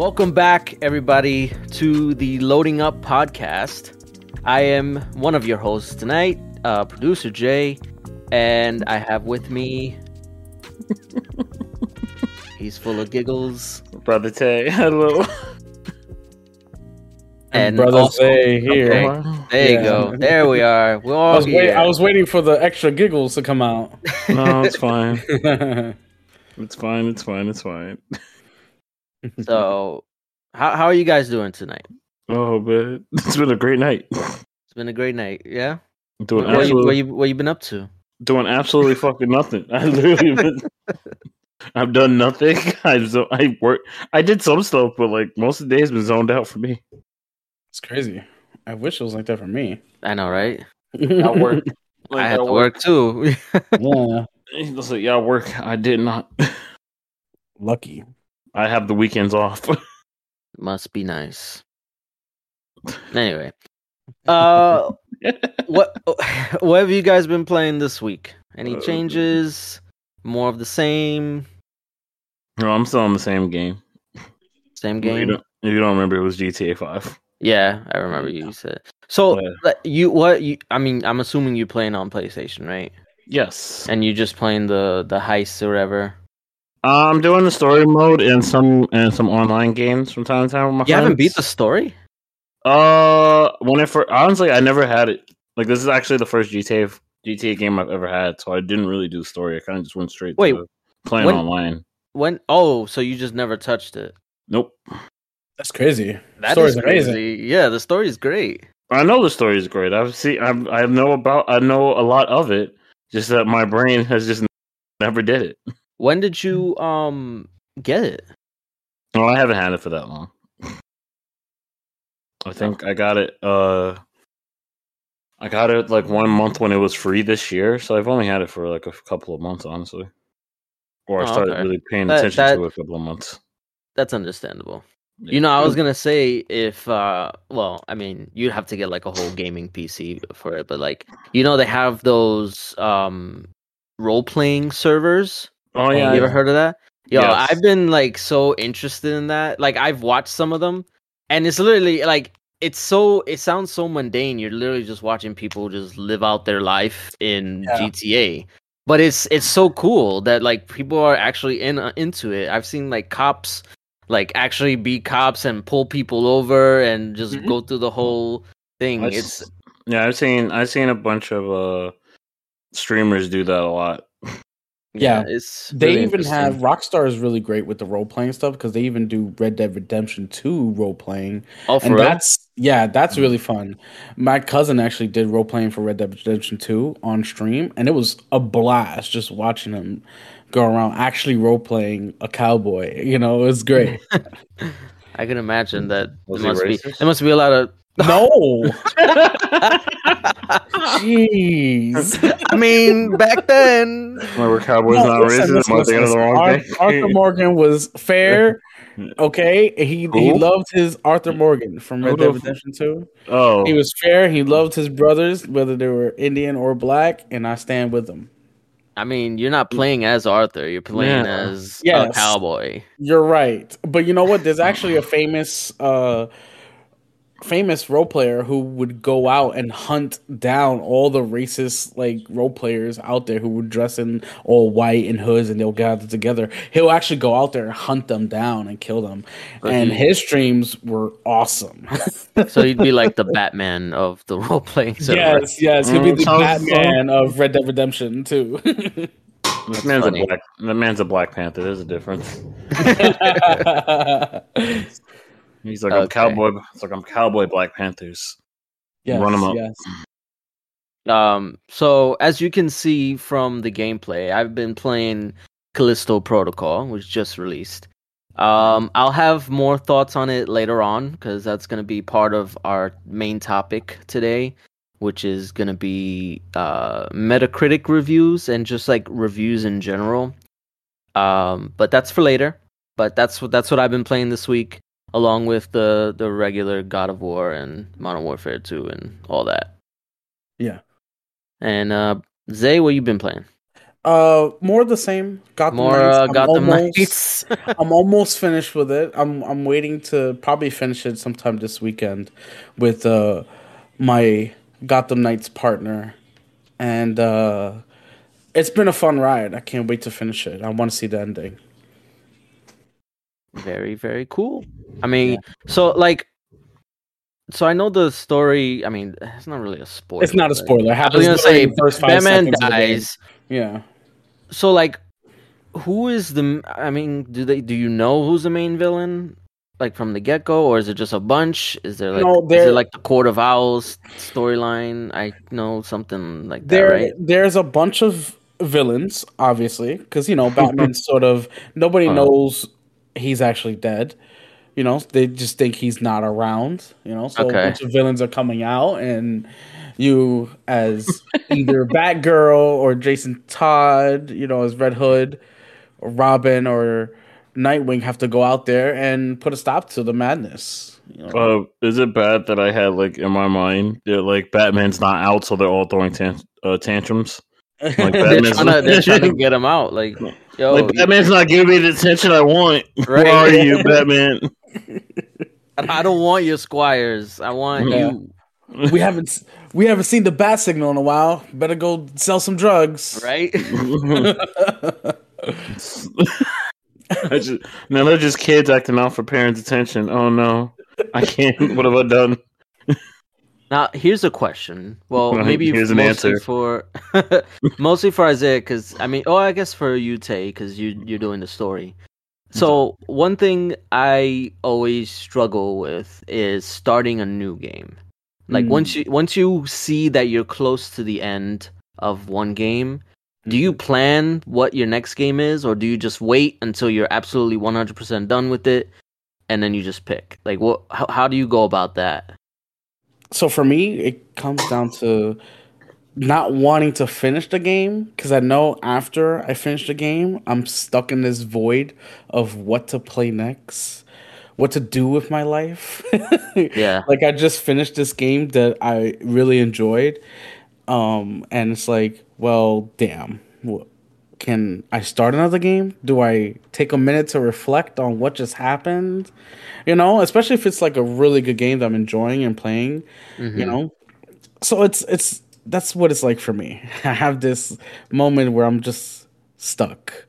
Welcome back, everybody, to the Loading Up podcast. I am one of your hosts tonight, uh, producer Jay, and I have with me. He's full of giggles. Brother Tay, hello. And brother also- Zay here. Okay, there you Yeah. go. There we are. We're I all was, wait. I was waiting for the extra giggles to come out. No, it's fine. It's fine. It's fine. It's fine. So, how how are you guys doing tonight? Oh, man, it's been a great night. It's been a great night. Yeah. Doing What, you, what you what you been up to? doing absolutely fucking nothing. I literally, been, I've done nothing. I've zo- I work. I did some stuff, but like most of the days been zoned out for me. It's crazy. I wish it was like that for me. I know, right? I work. I had to work too. yeah, It's like, yeah, work. I did not. lucky. I have the weekends off. Must be nice. Anyway, uh, what what have you guys been playing this week? Any Uh, changes? More of the same? no, I'm still on the same game. Same You game? don't, you don't remember it was GTA Five? Yeah, I remember you said. So Yeah. you what you? I mean, I'm assuming you're playing on PlayStation, right? Yes. And you just playing the the heist or whatever. I'm doing the story mode and some and some online games from time to time with my You haven't beat the story? Uh, when I first, honestly, I never had it. Like this is actually the first GTA GTA game I've ever had, so I didn't really do the story. I kind of just went straight Wait, to playing when- online. When? Oh, so you just never touched it? Nope. That's crazy. That Story's is amazing. crazy. Yeah, the story is great. I know the story is great. I've seen. I've, I know about. I know a lot of it. Just that my brain has just never did it. When did you um get it? No, I haven't had it for that long. I think I got it. Uh, I got it like one month when it was free this year, so I've only had it for like a couple of months, honestly. Or I Oh, started okay. really paying That- attention that- to it a couple of months. That's understandable. Yeah. You know, I was gonna say if uh well, I mean, you'd have to get like a whole gaming PC for it, but like you know they have those um role playing servers. Oh yeah, you ever heard of that? Yo, Yes. I've been like so interested in that. Like I've watched some of them and it's literally like it's so it sounds so mundane. You're literally just watching people just live out their life in Yeah. GTA. But it's it's so cool that like people are actually in uh, into it. I've seen like cops like actually be cops and pull people over and just Mhm. go through the whole thing. I've It's yeah. I've seen I've seen a bunch of uh streamers do that a lot. Yeah, Yeah. it's They really even have Rockstar is really great with the role playing stuff because they even do Red Dead Redemption 2 role playing. oh and real? that's yeah, that's mm-hmm. really fun. My cousin actually did role playing for Red Dead Redemption 2 on stream, and it was a blast just watching him go around actually role playing a cowboy. You know, it was great. I can imagine that Was there he must be racist? there must be a lot of no, jeez. I mean, back then, Why were cowboys No, not listen, racist? listen, Am I listen, thinking of the wrong Ar- thing? Arthur Morgan was fair. Okay, he he loved his Arthur Morgan from Red Dead Redemption 2. oh, He was fair. He loved his brothers, whether they were Indian or black, and I stand with him. I mean, you're not playing as Arthur. You're playing Yeah. as a cowboy. You're right. But you know what? There's actually a famous uh famous role player who would go out and hunt down all the racist like role players out there who would dress in all white and hoods and they'll gather together. He'll actually go out there and hunt them down and kill them. But and he- his streams were awesome. So he'd be like the Batman of the role playing yes, yes. He'll be the mm-hmm. sounds Batman of Red Dead Redemption too. that man's a black. That man's a Black Panther. There's a difference. He's like I'm Okay. cowboy. It's like I'm cowboy Black Panthers. yes, Run 'em up. yes. Um, so as you can see from the gameplay, I've been playing Callisto Protocol, which just released. Um, I'll have more thoughts on it later on because that's going to be part of our main topic today, which is going to be uh, Metacritic reviews and just like reviews in general. Um, but that's for later. But that's what that's what I've been playing this week, along with the the regular God of War and Modern Warfare 2 and all that. Yeah. And uh Zay, what you been playing? Uh, more of the same. Got More Knights. uh, I'm Knights. I'm almost finished with it. I'm I'm waiting to probably finish it sometime this weekend with uh my Gotham Knights partner, and uh it's been a fun ride. I can't wait to finish it. I want to see the ending. Very very cool. I mean, so like, so I know the story. I mean, it's not really a spoiler. It's not a spoiler. It I was gonna say first five Batman seconds of the game. dies. Yeah. So like, who is the? I mean, do they? Do you know who's the main villain? Like from the get go, or is it just a bunch? Is there like No, is it like the Court of Owls storyline? I know something like that, right? there's a bunch of villains obviously because you know batman's sort of nobody Uh-huh. knows he's actually dead you know they just think he's not around you know so Okay. a bunch of villains are coming out and you as either batgirl or jason todd you know as red hood or robin or nightwing have to go out there and put a stop to the madness you know? Uh, is it bad that I had like in my mind that like Batman's not out, so they're all throwing tan- uh, tantrums? Like They're trying, to, they're trying to get him out. Like, yo, like Batman's not giving me the attention I want. Right. Where are you, Batman? I don't want your squires. I want Yeah. you. we haven't we haven't seen the bat signal in a while better go sell some drugs Right? I just, now they're just kids acting out for parents' attention. Oh no, I can't. What have I done? Now, here's a question. Well, Right, maybe here's an mostly answer. for mostly for Isaiah, because I mean, oh, I guess for you, Tay, because you you're doing the story. So one thing I always struggle with is starting a new game. Like Mm. once you once you see that you're close to the end of one game, do you plan what your next game is, or do you just wait until you're absolutely 100% done with it, and then you just pick? Like, what? How, how do you go about that? So for me it comes down to not wanting to finish the game because i know after i finish the game i'm stuck in this void of what to play next what to do with my life Yeah. like i just finished this game that i really enjoyed um and it's like well damn can i start another game? Do i take a minute to reflect on what just happened? You know especially if it's like a really good game that i'm enjoying and playing Mm-hmm. you know? So it's it's that's what it's like for me. I have this moment where i'm just stuck.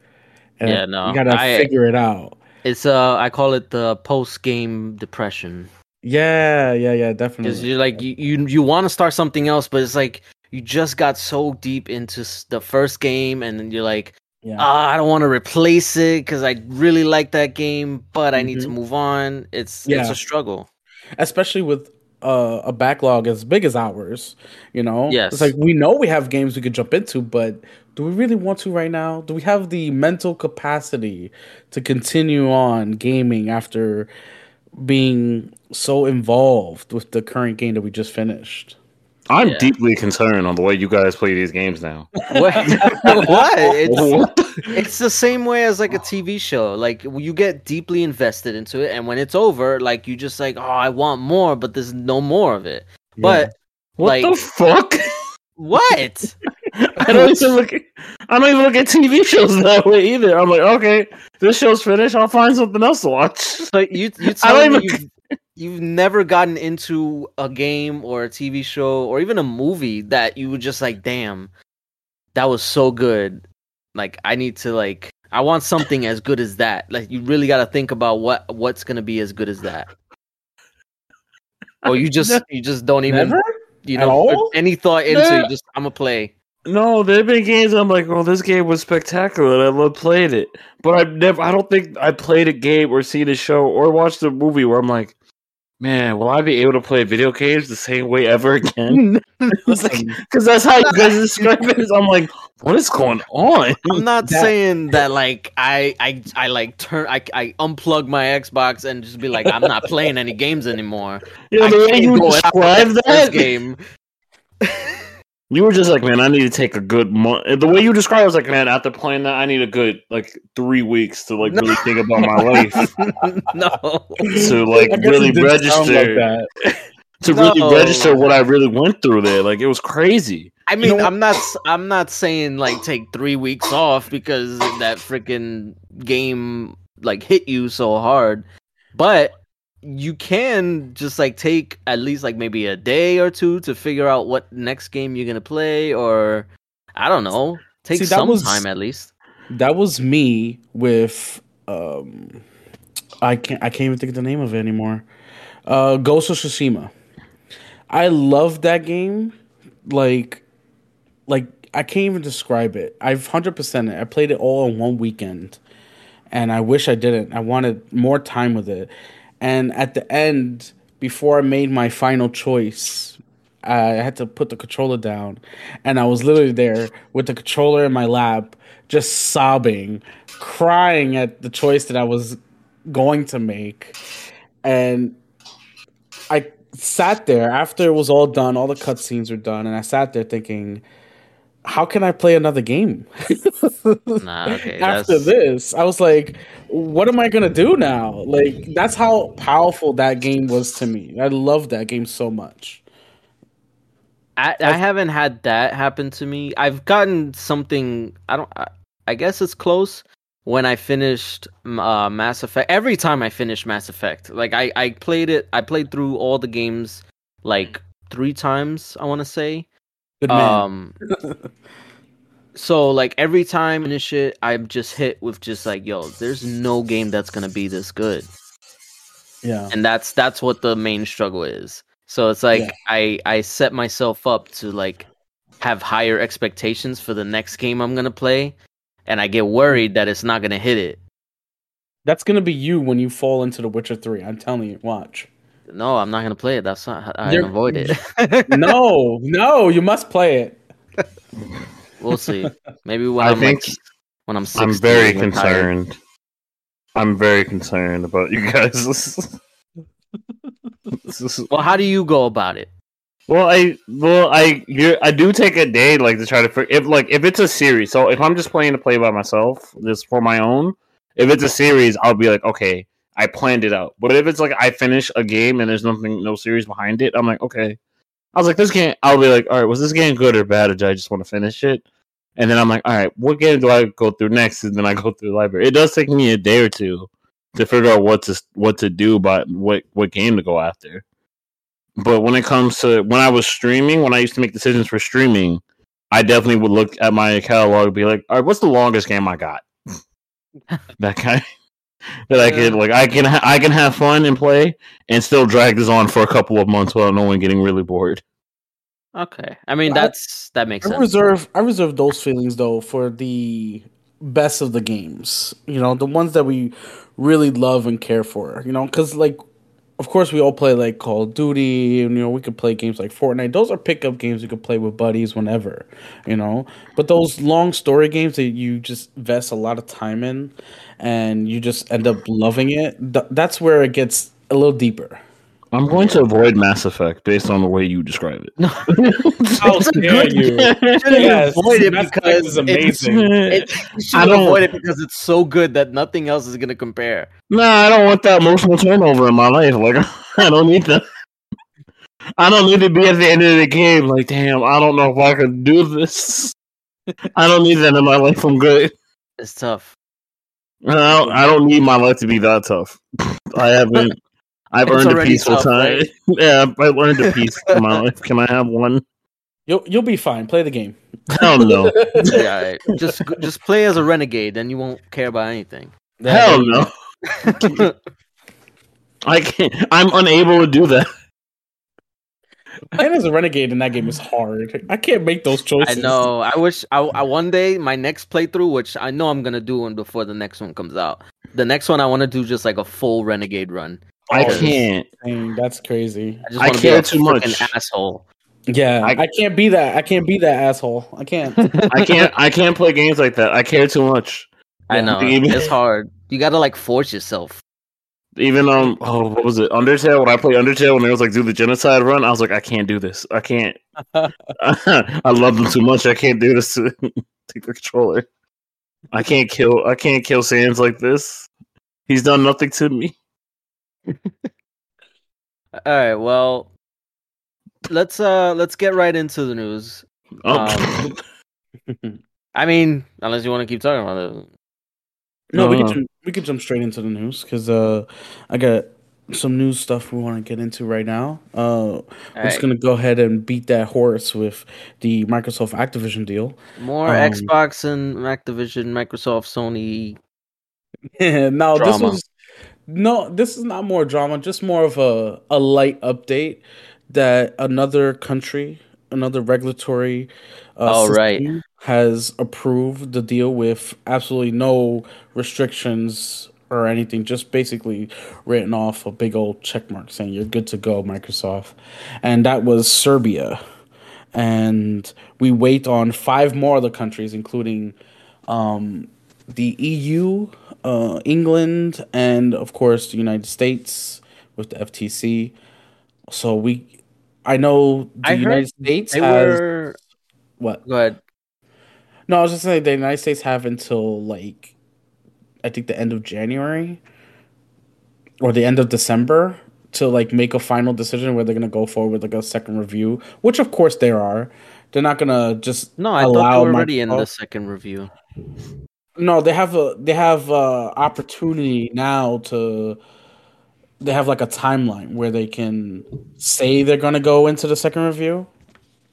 And Yeah, no, you gotta I- figure it out. It's uh, I call it the post game depression. Yeah yeah yeah definitely. because you're like you you, you want to start something else, but it's like you just got so deep into the first game, and then you're like, yeah ah, I don't want to replace it because I really like that game, but I need to Mhm. move on. It's it's a struggle. especially with uh, a backlog as big as ours. You know, Yes. it's like we know we have games we could jump into, but do we really want to right now? Do we have the mental capacity to continue on gaming after being so involved with the current game that we just finished? I'm Yeah. deeply concerned on the way you guys play these games now. what? what? It's, What the- it's the same way as like a TV show. Like you get deeply invested into it, and when it's over, like you just like, oh, I want more, but there's no more of it. But what like, the fuck? what? I don't even look. At, I don't even look at TV shows that way either. I'm like, okay, this show's finished. I'll find something else to watch. So you you I telling don't me you've, you've never gotten into a game or a TV show or even a movie that you were just like, damn, that was so good. Like I need to like I want something as good as that. Like you really got to think about what what's gonna be as good as that. Or you just you just don't even Never? you know put any thought into. Just I'm gonna play. No, there've been games I'm like, well, this game was spectacular. and I love played it, but I've never. I don't think I played a game or seen a show or watched a movie where I'm like, man, will I be able to play video games the same way ever again? Listen, Because that's how you guys describe it. I'm like, what is going on? I'm not That- saying that like I I I like turn I I unplug my Xbox and just be like I'm not playing any games anymore. You know, I the way you describe that, game. You were just like, man, I need to take a good month. The way you described, it, I was like, man, after playing that, I need a good like three weeks to like really think about my life, no. to like really it did sound like register, that. to No. really register what I really went through there. Like it was crazy. I You mean, know? I'm not. I'm not saying like take three weeks off because that freaking game like hit you so hard, but you can just like take at least like maybe a day or two to figure out what next game you're gonna play, or I don't know, take See, some was- time at least. That was me with um I can't I can't even think of the name of it anymore. Uh Ghost of Tsushima. I love that game. Like like I can't even describe it. I've hundred percent it. I played it all in one weekend. And I wish I didn't. I wanted more time with it. And at the end, before I made my final choice, I had to put the controller down, and I was literally there with the controller in my lap, just sobbing, crying at the choice that I was going to make. And I sat there after it was all done, all the cutscenes were done, and I sat there thinking, how can I play another game? Nah, okay, After that's- this, I was like, what am I gonna do now? Like, that's how powerful that game was to me. I love that game so much. I, I haven't had that happen to me. I've gotten something. I don't. I, I guess it's close. When I finished uh, Mass Effect, every time I finished Mass Effect, like I, I played it. I played through all the games like three times. I want to say. Good man. Um. so like every time I finish it, I'm just hit with just like, yo, there's no game that's gonna be this good yeah. and that's that's what the main struggle is so it's like Yeah. i i set myself up to like have higher expectations for the next game i'm gonna play and i get worried that it's not gonna hit it That's gonna be you when you fall into The Witcher Three. I'm telling you, watch. No i'm not gonna play it that's not i You're- avoid it no, no, you must play it. we'll see maybe when I i'm think like, when i'm 60 I'm very and retired. concerned. I'm very concerned about you guys. This is- well how do you go about it well, I well I you I do take a day like to try to if like if it's a series. So if I'm just playing to play by myself, just for my own. If it's a series, I'll be like, okay, I planned it out. But if it's like I finish a game and there's nothing, no series behind it, I'm like, okay. I was like, this game. I'll be like, all right, was this game good or bad, or did I just want to finish it? And then I'm like, all right, what game do I go through next? And then I go through the library. It does take me a day or two to figure out what to what to do, but what what game to go after. But when it comes to when I was streaming, when I used to make decisions for streaming, I definitely would look at my catalog and be like, all right, what's the longest game I got? that kind that I can like I can ha- I can have fun and play and still drag this on for a couple of months without no one getting really bored. okay i mean I- that's that makes I sense reserve I reserve those feelings though for the best of the games. You know, the ones that we really love and care for. You know, because like, of course, we all play like Call of Duty, and you know, we could play games like Fortnite. Those are pickup games you could play with buddies whenever. You know, but those long story games that you just invest a lot of time in, and you just end up loving it. Th- that's where it gets a little deeper. I'm going to avoid Mass Effect based on the way you describe it. How dare you? shouldn't Yes, avoid it Mass because is it's- amazing. it, you I don't- avoid it because it's so good that nothing else is gonna compare Nah, I don't want that emotional turnover in my life. Like I don't need that. I don't need to be at the end of the game. Like, damn, I don't know if I can do this. I don't need that in my life. I'm good. it's tough I don't, I don't need my life to be that tough. I haven't. I've It's earned a already peaceful tough, time. right? Yeah, I've earned a peace in my life. Can I have one? You'll you'll be fine. Play the game. Hell no. yeah just just play as a renegade then you won't care about anything Hell no. I can't. I'm unable to do that. Playing as a renegade in that game is hard. I can't make those choices. I know. I wish I, I one day my next playthrough, which I know I'm gonna do one before the next one comes out. The next one I want to do just like a full renegade run. I can't. Dang, that's crazy. I just I want to be care a too freaking much. asshole. Yeah, I, I- can't be that. I can't be that asshole. I can't. I can't. I can't play games like that. I care too much. I know Even- it's hard. You gotta like force yourself. Even um, oh, what was it? Undertale. When I played Undertale, when they was like do the genocide run, I was like, I can't do this. I can't. I love them too much. I can't do this to take the controller. I can't kill. I can't kill Sans like this. He's done nothing to me. All right, well, let's uh let's get right into the news. Oh. Um, I mean, unless you want to keep talking about it. No, we can jump, we could jump straight into the news because uh, I got some news stuff we want to get into right now. Uh, we're just gonna go ahead and beat that horse with the Microsoft Activision deal. more um, Xbox and Activision, Microsoft, Sony. no, this was no, this is not more drama, just more of a a light update that another country, another regulatory uh, Oh, right. Has approved the deal with absolutely no restrictions or anything, just basically written off a big old check mark saying you're good to go, Microsoft, and that was Serbia, and we wait on five more other countries, including um, the EU, uh, England, and of course the United States with the FTC. So we, I know the I United States has were. what? Go ahead. No, I was just saying the United States have until like, I think the end of January, or the end of December to like make a final decision where they're gonna go forward with like a second review, which of course there are. They're not gonna just No, I thought they were already in the second review. No, they have a they have uh opportunity now to they have like a timeline where they can say they're going to go into the second review,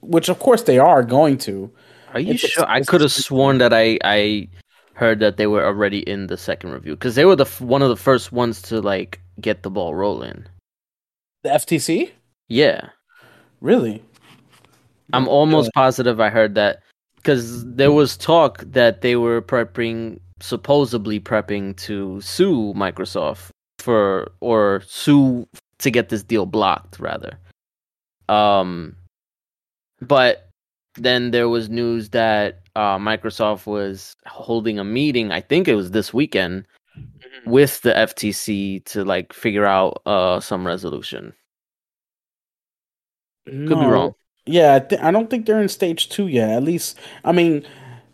which of course they are going to. Are you sure? I could have sworn that I I heard that they were already in the second review because they were the f- one of the first ones to like get the ball rolling. The FTC? Yeah, Really? I'm almost positive I heard that because there was talk that they were prepping, supposedly prepping to sue Microsoft for or sue to get this deal blocked, rather. Um, but then there was news that uh, Microsoft was holding a meeting. I think it was this weekend with the FTC to like figure out uh some resolution. Could be wrong. Yeah, I, th- I don't think they're in stage two yet. At least, I mean,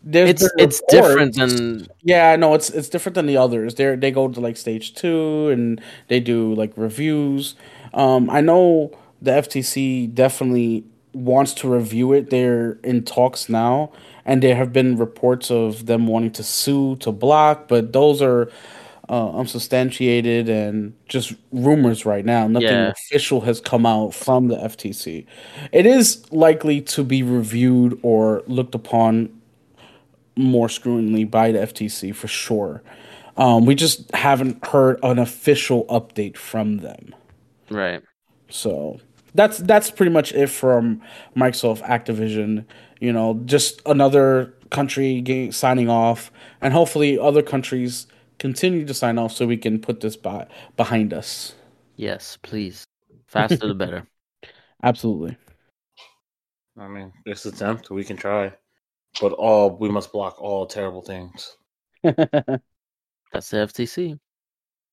there's It's it's different than Yeah, I know it's it's different than the others. They they go to like stage two and they do like reviews. Um, I know the FTC definitely wants to review it. They're in talks now, and there have been reports of them wanting to sue to block, but those are uh, unsubstantiated and just rumors right now. Nothing Yeah. official has come out from the FTC. It is likely to be reviewed or looked upon more scrutiny by the FTC for sure. Um, we just haven't heard an official update from them. right. So that's that's pretty much it from Microsoft Activision. You know, just another country getting, signing off, and hopefully other countries continue to sign off so we can put this by, behind us. Yes, please. Faster the better. Absolutely. I mean, this attempt we can try, but all we must block all terrible things. That's the FTC.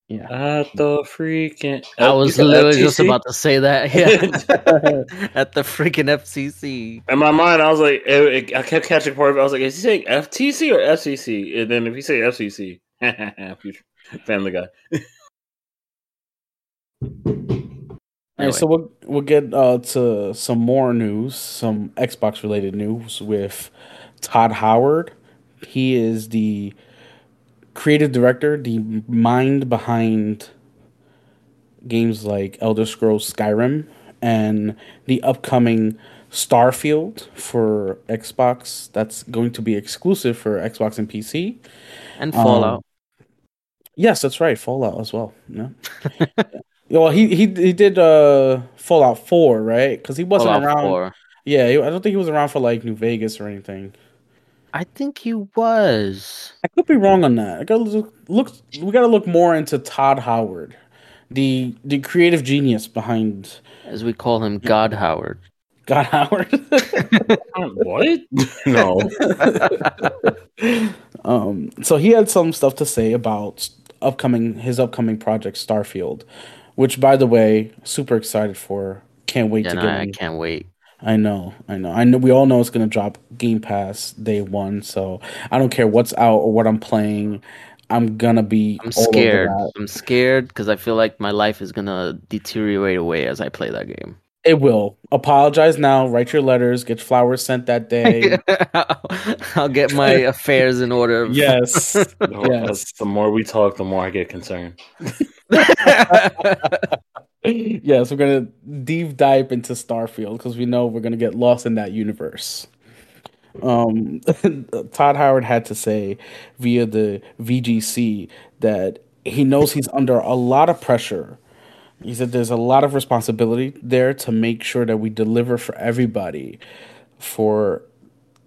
Yeah. At the freaking, I Oh, you was said literally just about to say that. Yeah. At the freaking FCC. In my mind, I was like, it- it- I kept catching part of it. I was like, is he saying FTC or FCC? And then if he say FCC, future Family Guy. All right, so we'll we'll get uh, to some more news, some Xbox related news with Todd Howard. He is the creative director, the mind behind games like Elder Scrolls Skyrim and the upcoming Starfield for Xbox. That's going to be exclusive for Xbox and PC. and Fallout. Um, Yes, that's right. Fallout as well. Yeah. Well, he he he did uh Fallout Four, right? Because he wasn't Fallout around. 4. Yeah, I don't think he was around for like New Vegas or anything. I think he was. I could be wrong on that. I gotta look, look. We gotta look more into Todd Howard, the the creative genius behind As we call him, God Howard. God Howard. what? no. um, so he had some stuff to say about upcoming his upcoming project Starfield, which, by the way, super excited for. Can't wait Yeah, to no, get. I in. can't wait. I know, I know, I know. We all know it's gonna drop Game Pass day one, so I don't care what's out or what I'm playing. I'm gonna be. I'm all over scared. that. I'm scared because I feel like my life is gonna deteriorate away as I play that game. It will. Apologize now. Write your letters. Get flowers sent that day. I'll get my affairs in order. yes. No, Yes. The more we talk, the more I get concerned. yes, we're gonna deep dive into Starfield because we know we're gonna get lost in that universe. Um, Todd Howard had to say via the VGC that he knows he's under a lot of pressure. He said there's a lot of responsibility there to make sure that we deliver for everybody, for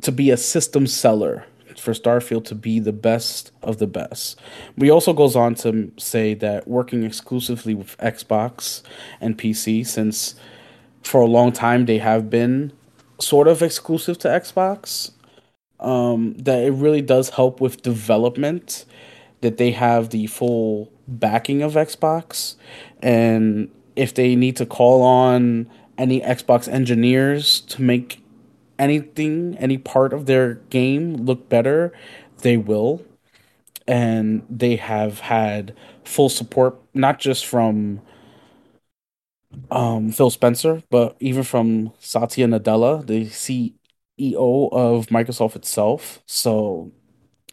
to be a system seller for Starfield to be the best of the best. He also goes on to say that working exclusively with Xbox and PC, since for a long time they have been sort of exclusive to Xbox, um, that it really does help with development. That they have the full backing of Xbox, and if they need to call on any Xbox engineers to make anything, any part of their game look better, they will. And they have had full support, not just from um, Phil Spencer, but even from Satya Nadella, the CEO of Microsoft itself. So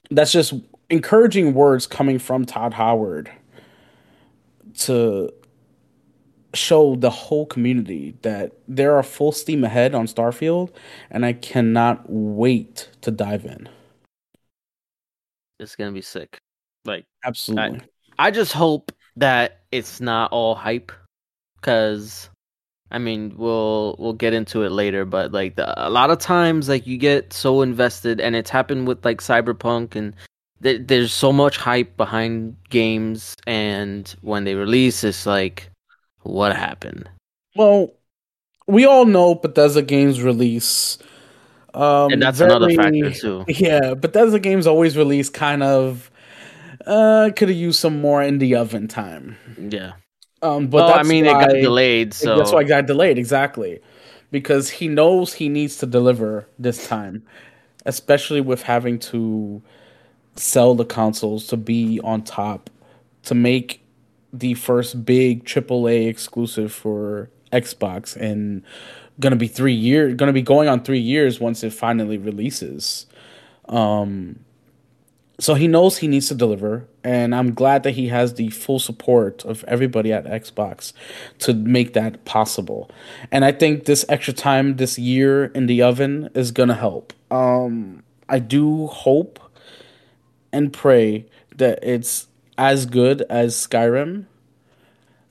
that's just encouraging words coming from Todd Howard to show the whole community that there are full steam ahead on Starfield, and I cannot wait to dive in. it's gonna be sick. Like Absolutely. I just hope that it's not all hype, because I mean we'll we'll get into it later. But like the, a lot of times, like you get so invested, and it's happened with like Cyberpunk, and th- there's so much hype behind games, and when they release, it's like, what happened? well, we all know Bethesda games release. Um, and that's another factor too. Yeah, Bethesda games always release kind of. Uh, could have used some more in the oven time. Yeah. Um, But but I mean, it got delayed, so That's why it got delayed exactly, because he knows he needs to deliver this time, especially with having to sell the consoles to be on top, to make the first big AAA exclusive for Xbox, and gonna be three years, gonna be going on three years once it finally releases. Um, so he knows he needs to deliver, and I'm glad that he has the full support of everybody at Xbox to make that possible. And I think this extra time this year in the oven is gonna help. Um, I do hope and pray that it's as good as Skyrim.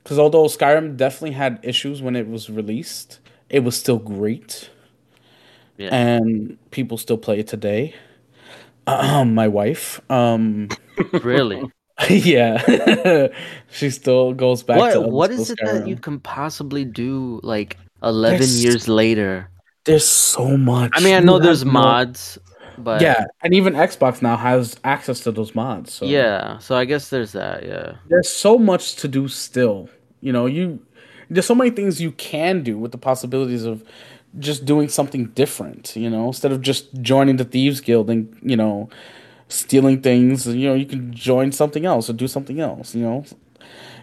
Because although Skyrim definitely had issues when it was released, it was still great. Yeah. And people still play it today. Um, my wife. Um, really. yeah. she still goes back to What what is it that you can possibly do like eleven There's- years later? There's so much. I mean, I know there's no- mods, but Yeah, and even Xbox now has access to those mods. So yeah. So I guess there's that. Yeah. there's so much to do still. You know, you there's so many things you can do with the possibilities of just doing something different, you know, instead of just joining the thieves guild and, you know, stealing things, you know, you can join something else or do something else, you know.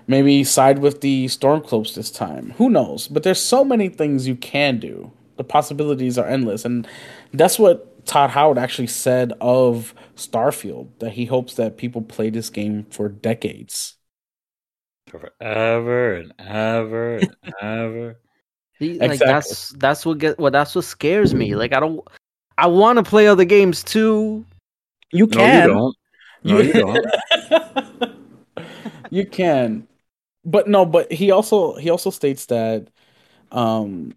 Maybe side with the Stormcloaks this time. Who knows? But there's so many things you can do. The possibilities are endless and that's what Todd Howard actually said of Starfield that he hopes that people play this game for decades. Forever and ever and ever. See, like Exactly. that's that's what get well that's what scares me. Like I don't I want to play other games too. You can. No, can. you don't. No, you don't. you can. But no, but he also he also states that um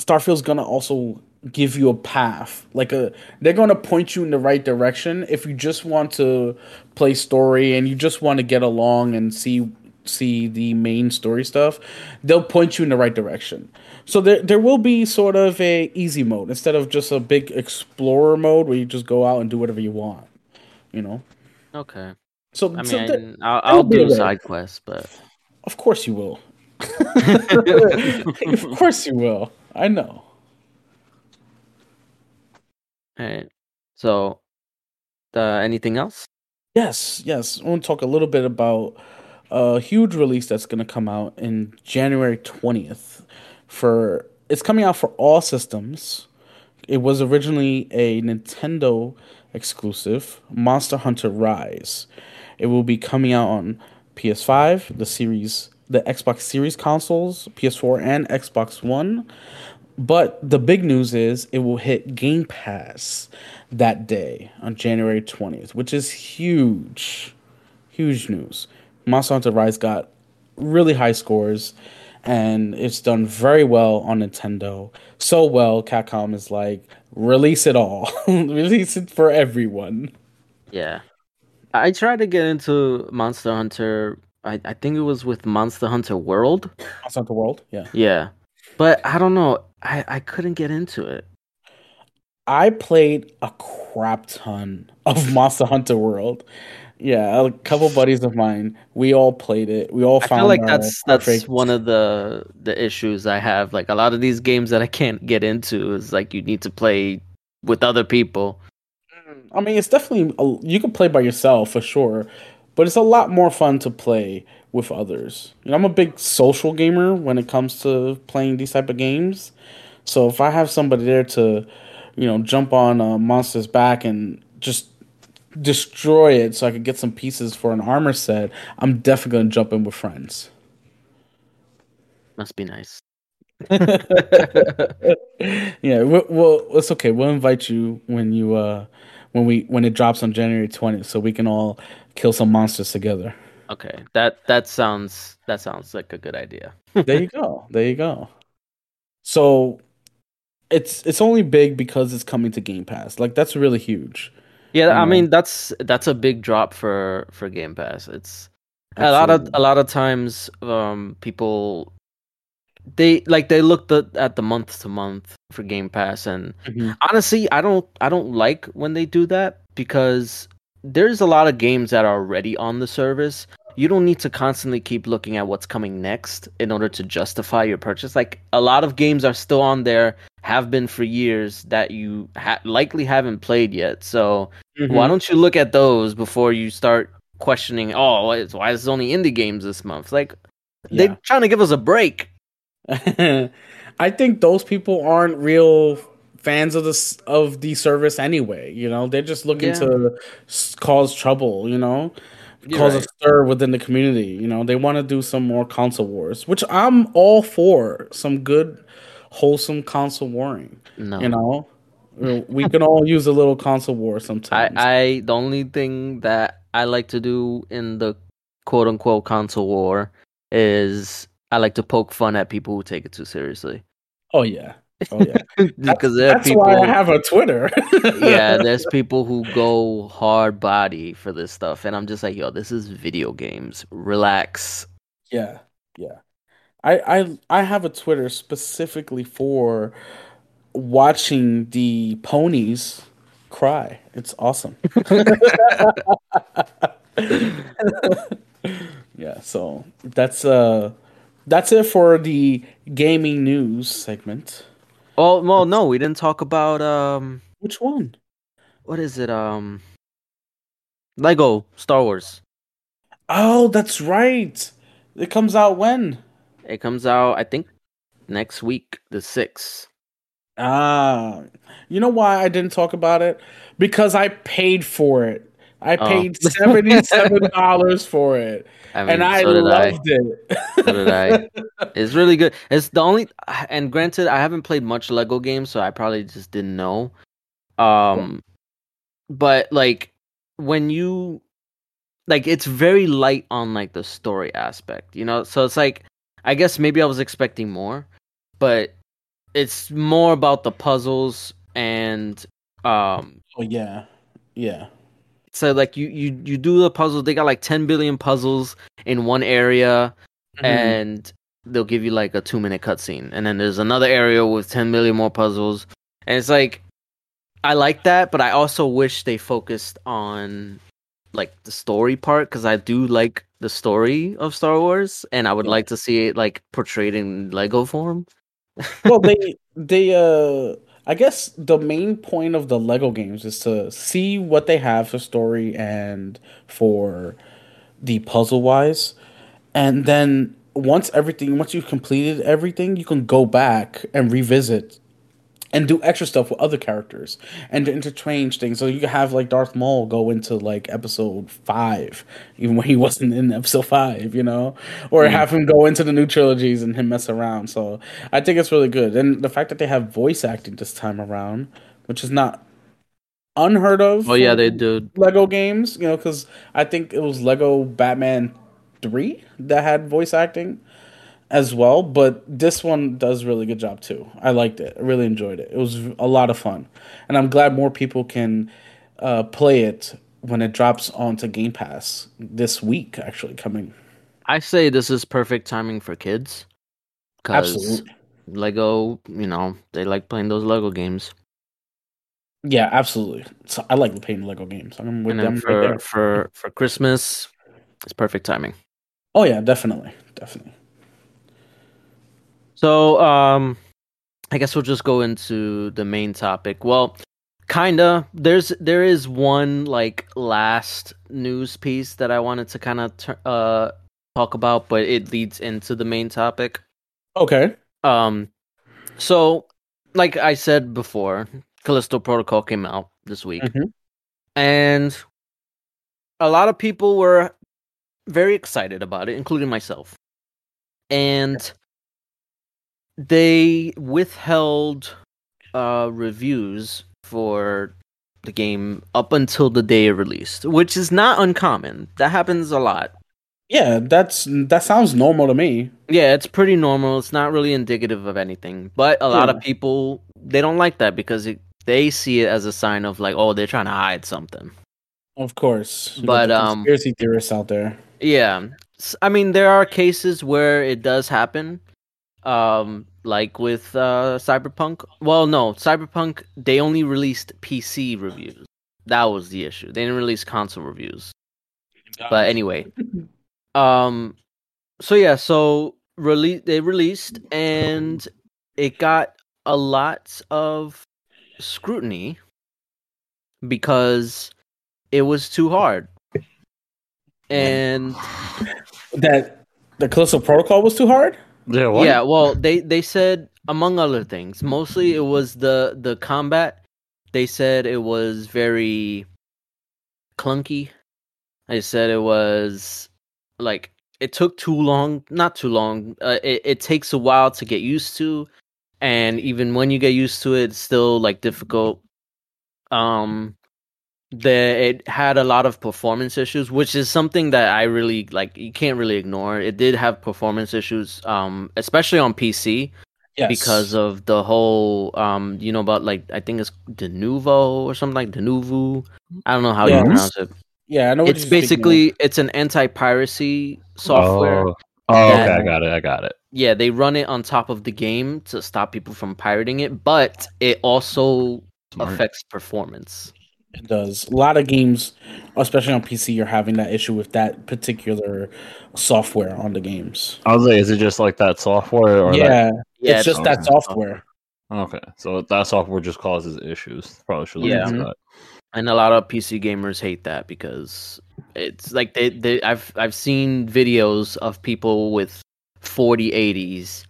Starfield's gonna also give you a path. Like a they're gonna point you in the right direction if you just want to play story and you just want to get along and see see the main story stuff, they'll point you in the right direction. So there there will be sort of a easy mode instead of just a big explorer mode where you just go out and do whatever you want. You know? Okay. So, I so mean, I'll, I'll do side quests, but Of course you will. of course you will. I know. Alright. So, uh, anything else? Yes, yes. I want to talk a little bit about a huge release that's going to come out in January 20th for it's coming out for all systems. It was originally a Nintendo exclusive, Monster Hunter Rise. It will be coming out on PS5, the series, the Xbox Series consoles, PS4 and Xbox One. But the big news is it will hit Game Pass that day on January 20th, which is huge. Huge news. Monster Hunter Rise got really high scores and it's done very well on Nintendo. So well, Capcom is like, release it all, release it for everyone. Yeah, I tried to get into Monster Hunter. I, I think it was with Monster Hunter World. Monster Hunter World, yeah, yeah, but I don't know. I I couldn't get into it. I played a crap ton of Monster Hunter World. Yeah, a couple buddies of mine, we all played it. We all I found feel like that's that's perfect- one of the the issues I have. Like a lot of these games that I can't get into is like you need to play with other people. I mean, it's definitely a, you can play by yourself for sure, but it's a lot more fun to play with others. You know, I'm a big social gamer when it comes to playing these type of games. So if I have somebody there to, you know, jump on a monster's back and just destroy it, so I could get some pieces for an armor set, I'm definitely gonna jump in with friends. Must be nice. yeah, well, it's okay. We'll invite you when you uh when we when it drops on January 20th, so we can all kill some monsters together. Okay, that that sounds that sounds like a good idea. there you go. There you go. So it's it's only big because it's coming to Game Pass. Like that's really huge. Yeah, I mean that's that's a big drop for for Game Pass. It's a lot of a lot of times um people they like they look the, at the month to month for Game Pass and Mhm. honestly I don't I don't like when they do that because there's a lot of games that are already on the service. You don't need to constantly keep looking at what's coming next in order to justify your purchase. Like a lot of games are still on there, have been for years that you ha- likely haven't played yet. So Mhm. why don't you look at those before you start questioning? Oh, why is, why is it only indie games this month? Like Yeah. they're trying to give us a break. I think those people aren't real fans of this of the service anyway. You know, they're just looking Yeah. to cause trouble. You know, You're cause a stir within the community. You know, they want to do some more console wars, which I'm all for. Some good, wholesome console warring. No, You know, we can all use a little console war I, sometimes. I the only thing that I like to do in the quote unquote console war is I like to poke fun at people who take it too seriously. oh yeah, oh yeah. because there That's people. why I have a Twitter. yeah, there's people who go hard body for this stuff, and I'm just like, yo, this is video games. Relax. Yeah, yeah. I I I have a Twitter specifically for watching the ponies cry. It's awesome. yeah, so that's uh that's it for the gaming news segment. Oh well, no, we didn't talk about um, Which one? what is it? Um, Lego Star Wars. Oh, that's right. It comes out when? It comes out, I think, next week, the sixth. Ah, you know why I didn't talk about it? Because I paid for it. I Oh. paid seventy-seven dollars for it, I mean, and I so did I. loved it. So did I. It's really good. It's the only, and granted, I haven't played much Lego games, so I probably just didn't know. Um, but like when you, like, it's very light on like the story aspect, you know. So it's like, I guess maybe I was expecting more, but it's more about the puzzles and um oh yeah, yeah. So like you you you do the puzzle they got like 10 billion puzzles in one area Mhm. and they'll give you like a two minute cutscene and then there's another area with 10 million more puzzles and it's like i like that but i also wish they focused on like the story part because i do like the story of star wars and i would Yeah. like to see it like portrayed in lego form well, they they uh, I guess the main point of the Lego games is to see what they have for story and for the puzzle wise, and then once everything once you've completed everything, you can go back and revisit and do extra stuff with other characters and to interchange things. So you can have like Darth Maul go into like episode five, even when he wasn't in episode five, you know, or hmm. have him go into the new trilogies and him mess around. So I think it's really good, and the fact that they have voice acting this time around, which is not unheard of. Oh yeah, they do. Lego games, you know, because I think it was Lego Batman three that had voice acting as well. But this one does a really good job too. I liked it. I really enjoyed it. It was a lot of fun, and I'm glad more people can uh, play it when it drops onto Game Pass this week. Actually, coming. I say this is perfect timing for kids. Absolutely. Lego, you know, they like playing those Lego games. Yeah, absolutely. So I like playing Lego games. I'm with and them then right for there. for for Christmas, it's perfect timing. Oh yeah, definitely, definitely. So, um, I guess we'll just go into the main topic. Well, kinda. There's there is one like last news piece that I wanted to kind of tur uh talk about, but it leads into the main topic. Okay. Um, so like I said before, Callisto Protocol came out this week, Mhm. and a lot of people were very excited about it, including myself. And they withheld uh, reviews for the game up until the day it released, which is not uncommon. That happens a lot. Yeah, that's that sounds normal to me. Yeah, it's pretty normal. It's not really indicative of anything. But a lot of people they don't like that because it, they see it as a sign of like, oh, they're trying to hide something. Of course, But, um, conspiracy theorists out there. Yeah. I mean, there are cases where it does happen. Um, like with uh Cyberpunk. Well, no, Cyberpunk they only released PC reviews. That was the issue. They didn't release console reviews. But anyway, um so yeah, so release they released and it got a lot of scrutiny because it was too hard. And that the Callisto Protocol was too hard. Yeah, what? Yeah, well, they they said among other things, mostly it was the the combat. They said it was very clunky. They said it was like it took too long, not too long. Uh, it it takes a while to get used to, and even when you get used to it, it's still like difficult. Um, the it had a lot of performance issues, which is something that I really like. You can't really ignore. It did have performance issues, um, especially on PC Yes, because of the whole um you know about like I think it's Denuvo or something like Denuvo. I don't know how you pronounce it. yeah, I know. What It's you're speaking of. basically it's an anti-piracy software. Oh, oh okay, I got it. I got it. Yeah, they run it on top of the game to stop people from pirating it, but it also Smart. affects performance. It does. A lot of games, especially on PC, you're having that issue with that particular software on the games. I was like, is it just like that software? Or yeah, Yeah, it's just that software. Okay, so that software just causes issues. Probably should look Yeah. into that. and a lot of PC gamers hate that because it's like they, they I've I've seen videos of people with 4080s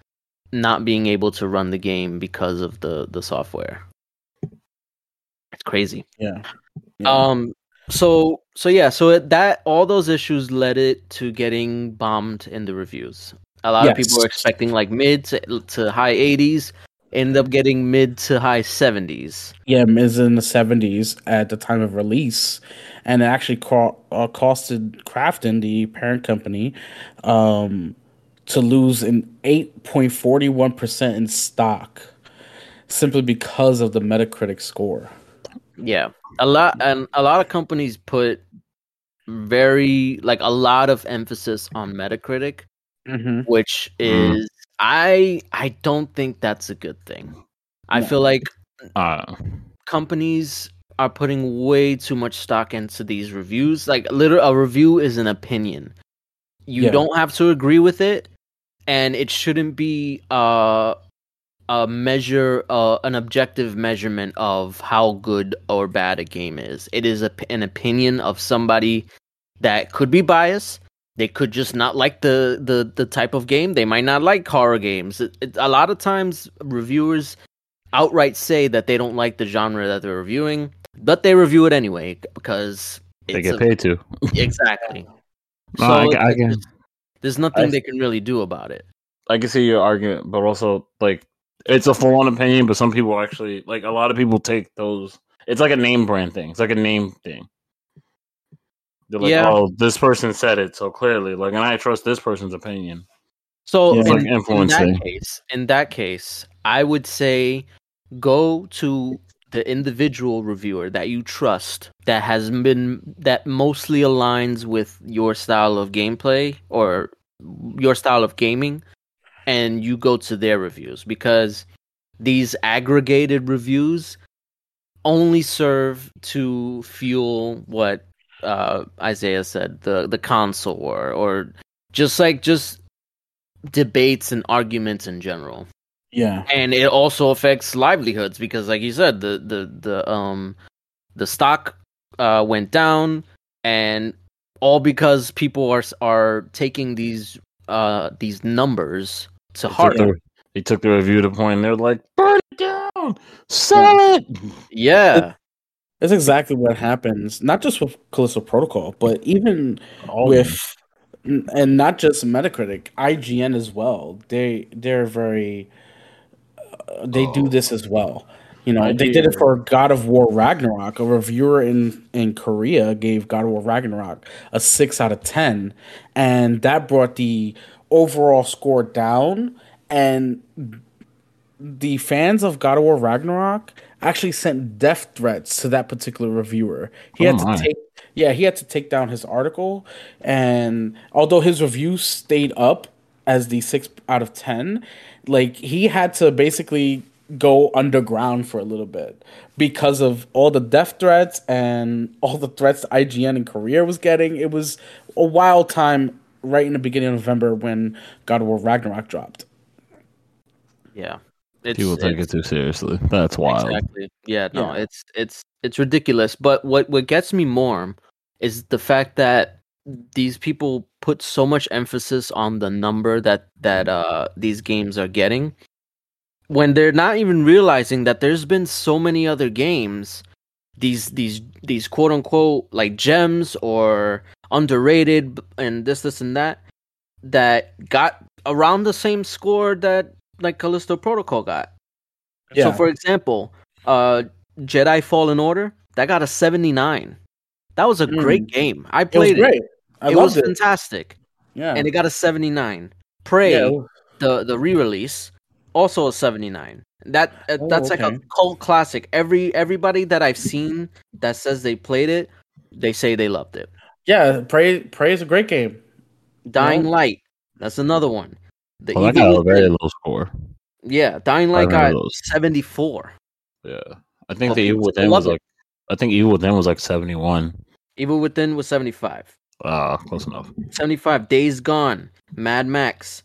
not being able to run the game because of the the software. Crazy. Yeah. Yeah. Um so so yeah, so it, that all those issues led it to getting bombed in the reviews. A lot of people were expecting like mid to, to high 80s, ended up getting mid to high 70s. Yeah, is in the seventies at the time of release, and it actually co- uh, costed Krafton, the parent company, um, to lose an eight point forty one percent in stock, simply because of the Metacritic score. Yeah, a lot and a lot of companies put very like a lot of emphasis on Metacritic, Mm-hmm. which Mm. is I I don't think that's a good thing. I No. feel like Uh, companies are putting way too much stock into these reviews. Like literal a review is an opinion. You Yeah. don't have to agree with it and it shouldn't be uh a measure uh, an objective measurement of how good or bad a game is. It is a, an opinion of somebody that could be biased they could just not like the the the type of game. They might not like horror games. It, it, a lot of times, reviewers outright say that they don't like the genre that they're reviewing, but they review it anyway because They get a- paid to. exactly. No, I, I there's- can there's nothing I- they can really do about it. I can see your argument, but also like it's a full on opinion. But some people actually like a lot of people take those. It's like a name brand thing. It's like a name thing. They're like, Yeah. oh, this person said it so clearly. Like, and I trust this person's opinion. So Yeah. in, It's like in that case, in that case, I would say go to the individual reviewer that you trust that has been that mostly aligns with your style of gameplay or your style of gaming and you go to their reviews because these aggregated reviews only serve to fuel what uh, Isaiah said the the console war or just like just debates and arguments in general Yeah. and it also affects livelihoods because like you said the the the um the stock uh went down and all because people are are taking these uh these numbers to They took, heart the, they took the review to. And they're like, burn it down, sell it. yeah That's exactly what happens, not just with Callisto Protocol, but even All with and not just Metacritic, IGN as well. They they're very uh, they do Oh. this as well. You know, they did it for God of War Ragnarok. A reviewer in in Korea gave God of War Ragnarok a 6 out of 10 and that brought the overall score down and the fans of God of War Ragnarok actually sent death threats to that particular reviewer. He Oh had to my. take yeah, he had to take down his article and although his review stayed up as the 6 out of 10, like he had to basically go underground for a little bit because of all the death threats and all the threats IGN in Korea was getting. It was a wild time right in the beginning of November when God of War Ragnarok dropped. yeah it's, People take it's- it too seriously. That's wild. Exactly. Yeah, no, Yeah. it's it's it's ridiculous. But what what gets me more is the fact that these people put so much emphasis on the number that that uh these games are getting when they're not even realizing that there's been so many other games these these these quote unquote like gems or underrated and this this and that that got around the same score that like Callisto Protocol got. Yeah. So for example, uh Jedi Fallen Order, that got a 79. That was a great game. I It was played it. great. I It was it. fantastic. Yeah. And it got a 79. Prey, yeah. the the re-release, also a 79. That uh, Oh, that's like a cult classic. Every everybody that I've seen that says they played it, they say they loved it. Yeah, Prey Prey is a great game. Dying No. Light, that's another one. The Well, I got a very low score. yeah, Dying Light remember got those. 74. Yeah, I think Oh, the Evil Within love was it. like. I think Evil Within was like seventy one. Evil Within was 75. Ah, close enough. 75 Days Gone, Mad Max.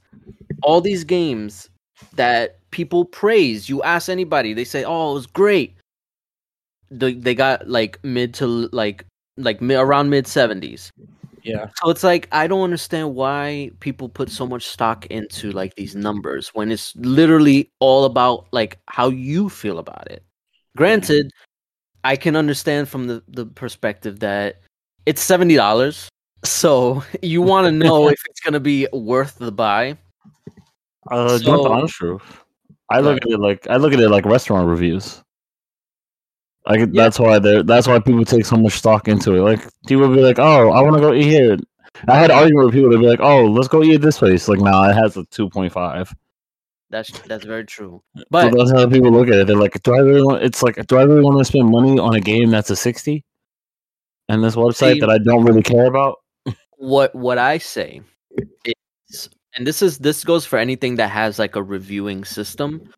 All these games that people praise. You ask anybody, they say, "Oh, it was great." They they got like mid to like like around mid 70s. Yeah. So it's like I don't understand why people put so much stock into like these numbers when it's literally all about like how you feel about it. Granted, I can understand from the the perspective that it's seventy dollars, so you want to know if it's gonna be worth the buy. Uh, So- jump on truth. I look at it like I look at it like restaurant reviews. Like Yeah. that's why they that's why people take so much stock into it. Like people be like, "Oh, I want to go eat here." I had argument with people. They'd be like, "Oh, let's go eat this place." Like, nah, it has a two point five. That's that's very true. But But that's how people look at it. They're like, "Do I really want?" It's like, "Do I really want to spend money on a game that's a 60 and this website See- that I don't really care about?" what what I say is, and this is this goes for anything that has like a reviewing system.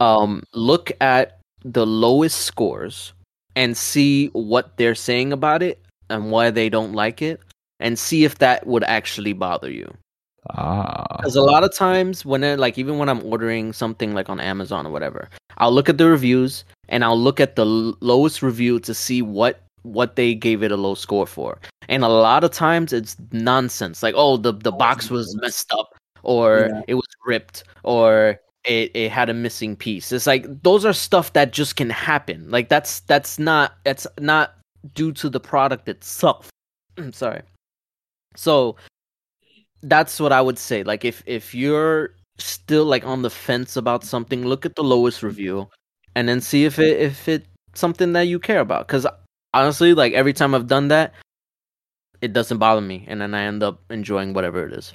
Um, look at the lowest scores and see what they're saying about it and why they don't like it, and see if that would actually bother you. Ah, Because a lot of times when it, like even when I'm ordering something like on Amazon or whatever, I'll look at the reviews and I'll look at the l- lowest review to see what what they gave it a low score for. And a lot of times it's nonsense. Like, oh, the the box was messed up or Yeah. it was ripped or it, it had a missing piece. It's like those are stuff that just can happen. Like that's that's not that's not due to the product itself. I'm Sorry. So that's what I would say. Like if if you're still like on the fence about something, look at the lowest review and then see if it if it's something that you care about. Because honestly, like every time I've done that, it doesn't bother me, and then I end up enjoying whatever it is.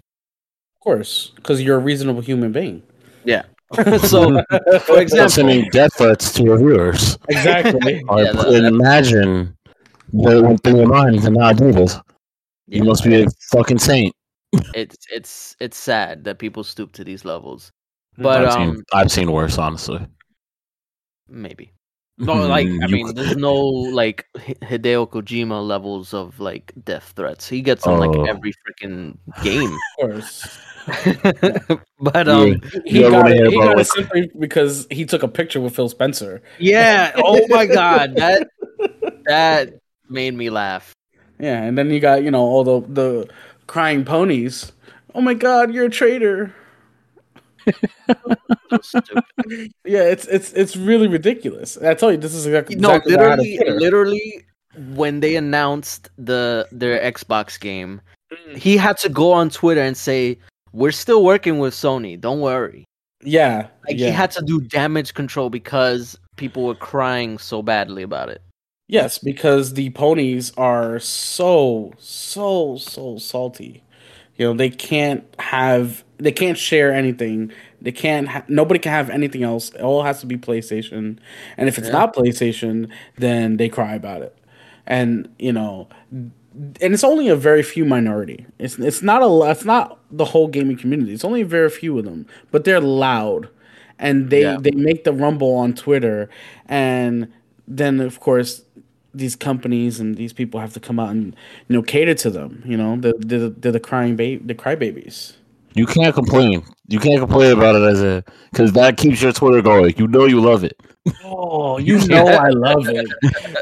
Of course, because you're a reasonable human being. Yeah. so, for example, sending death threats to your viewers. Exactly. I Yeah, that- couldn't imagine what went through your mind to not do this. You yeah, must be a fucking saint. it's it's it's sad that people stoop to these levels. But I've, um, seen, I've seen worse, honestly. maybe. No, like I Mm, mean, there's no like Hideo Kojima levels of like death threats. He gets them Oh. like every freaking game. Of course. but um, He You got, wanna it, he got it what- simply because he took a picture with Phil Spencer. yeah. Oh my god, that that made me laugh. Yeah, and then you got you know all the the crying ponies. Oh my God, you're a traitor. Yeah, it's it's it's really ridiculous. And I tell you, this is exactly, no, exactly what I had on literally, literally, when they announced the their Xbox game, Mm. he had to go on Twitter and say, "We're still working with Sony. Don't worry." Yeah, Like yeah. he had to do damage control because people were crying so badly about it. Yes, because the ponies are so so so salty. You know, they can't have they can't share anything. They can't ha- nobody can have anything else. It all has to be PlayStation. And if it's Yeah. not PlayStation, then they cry about it. And, you know, and it's only a very few minority. It's it's not a it's not the whole gaming community. It's only a very few of them, but they're loud, and they Yeah. they make the rumble on Twitter, and then of course these companies and these people have to come out and you know cater to them. You know, they're, they're, they're the crying baby, the crybabies. You can't complain. You can't complain about it as a because that keeps your Twitter going. You know you love it. Oh, you know I love it.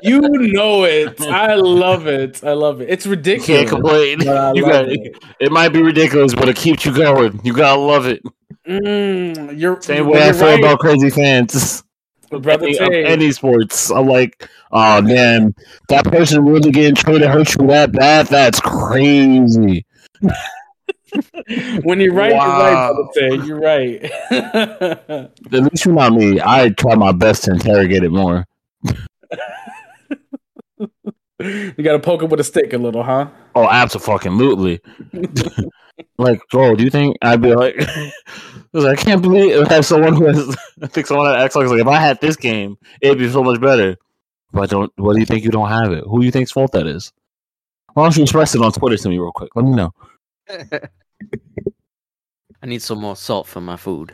You know it. I love it. I love it. It's You ridiculous. can't complain. You got, it. it might be ridiculous, but it keeps you going. You gotta love it. Mm, you're Same way I you're feel right, about crazy fans. brother. any, of any sports. I'm like, oh man, that person really getting trying to hurt you that bad. That's crazy. when you're right, Wow. you're right, brother. You're right. At least you're not me. I try my best to interrogate it more. you got to poke it with a stick a little, huh? Oh, absolutely. like, bro, do you think I'd be like, I like, I can't believe I have someone who has, I think someone at Xbox, like, if I had this game, it'd be so much better. But I don't, what do you think you don't have it? Who do you think's fault that is? Why don't you express it on Twitter to me real quick? Let me know. I need some more salt for my food.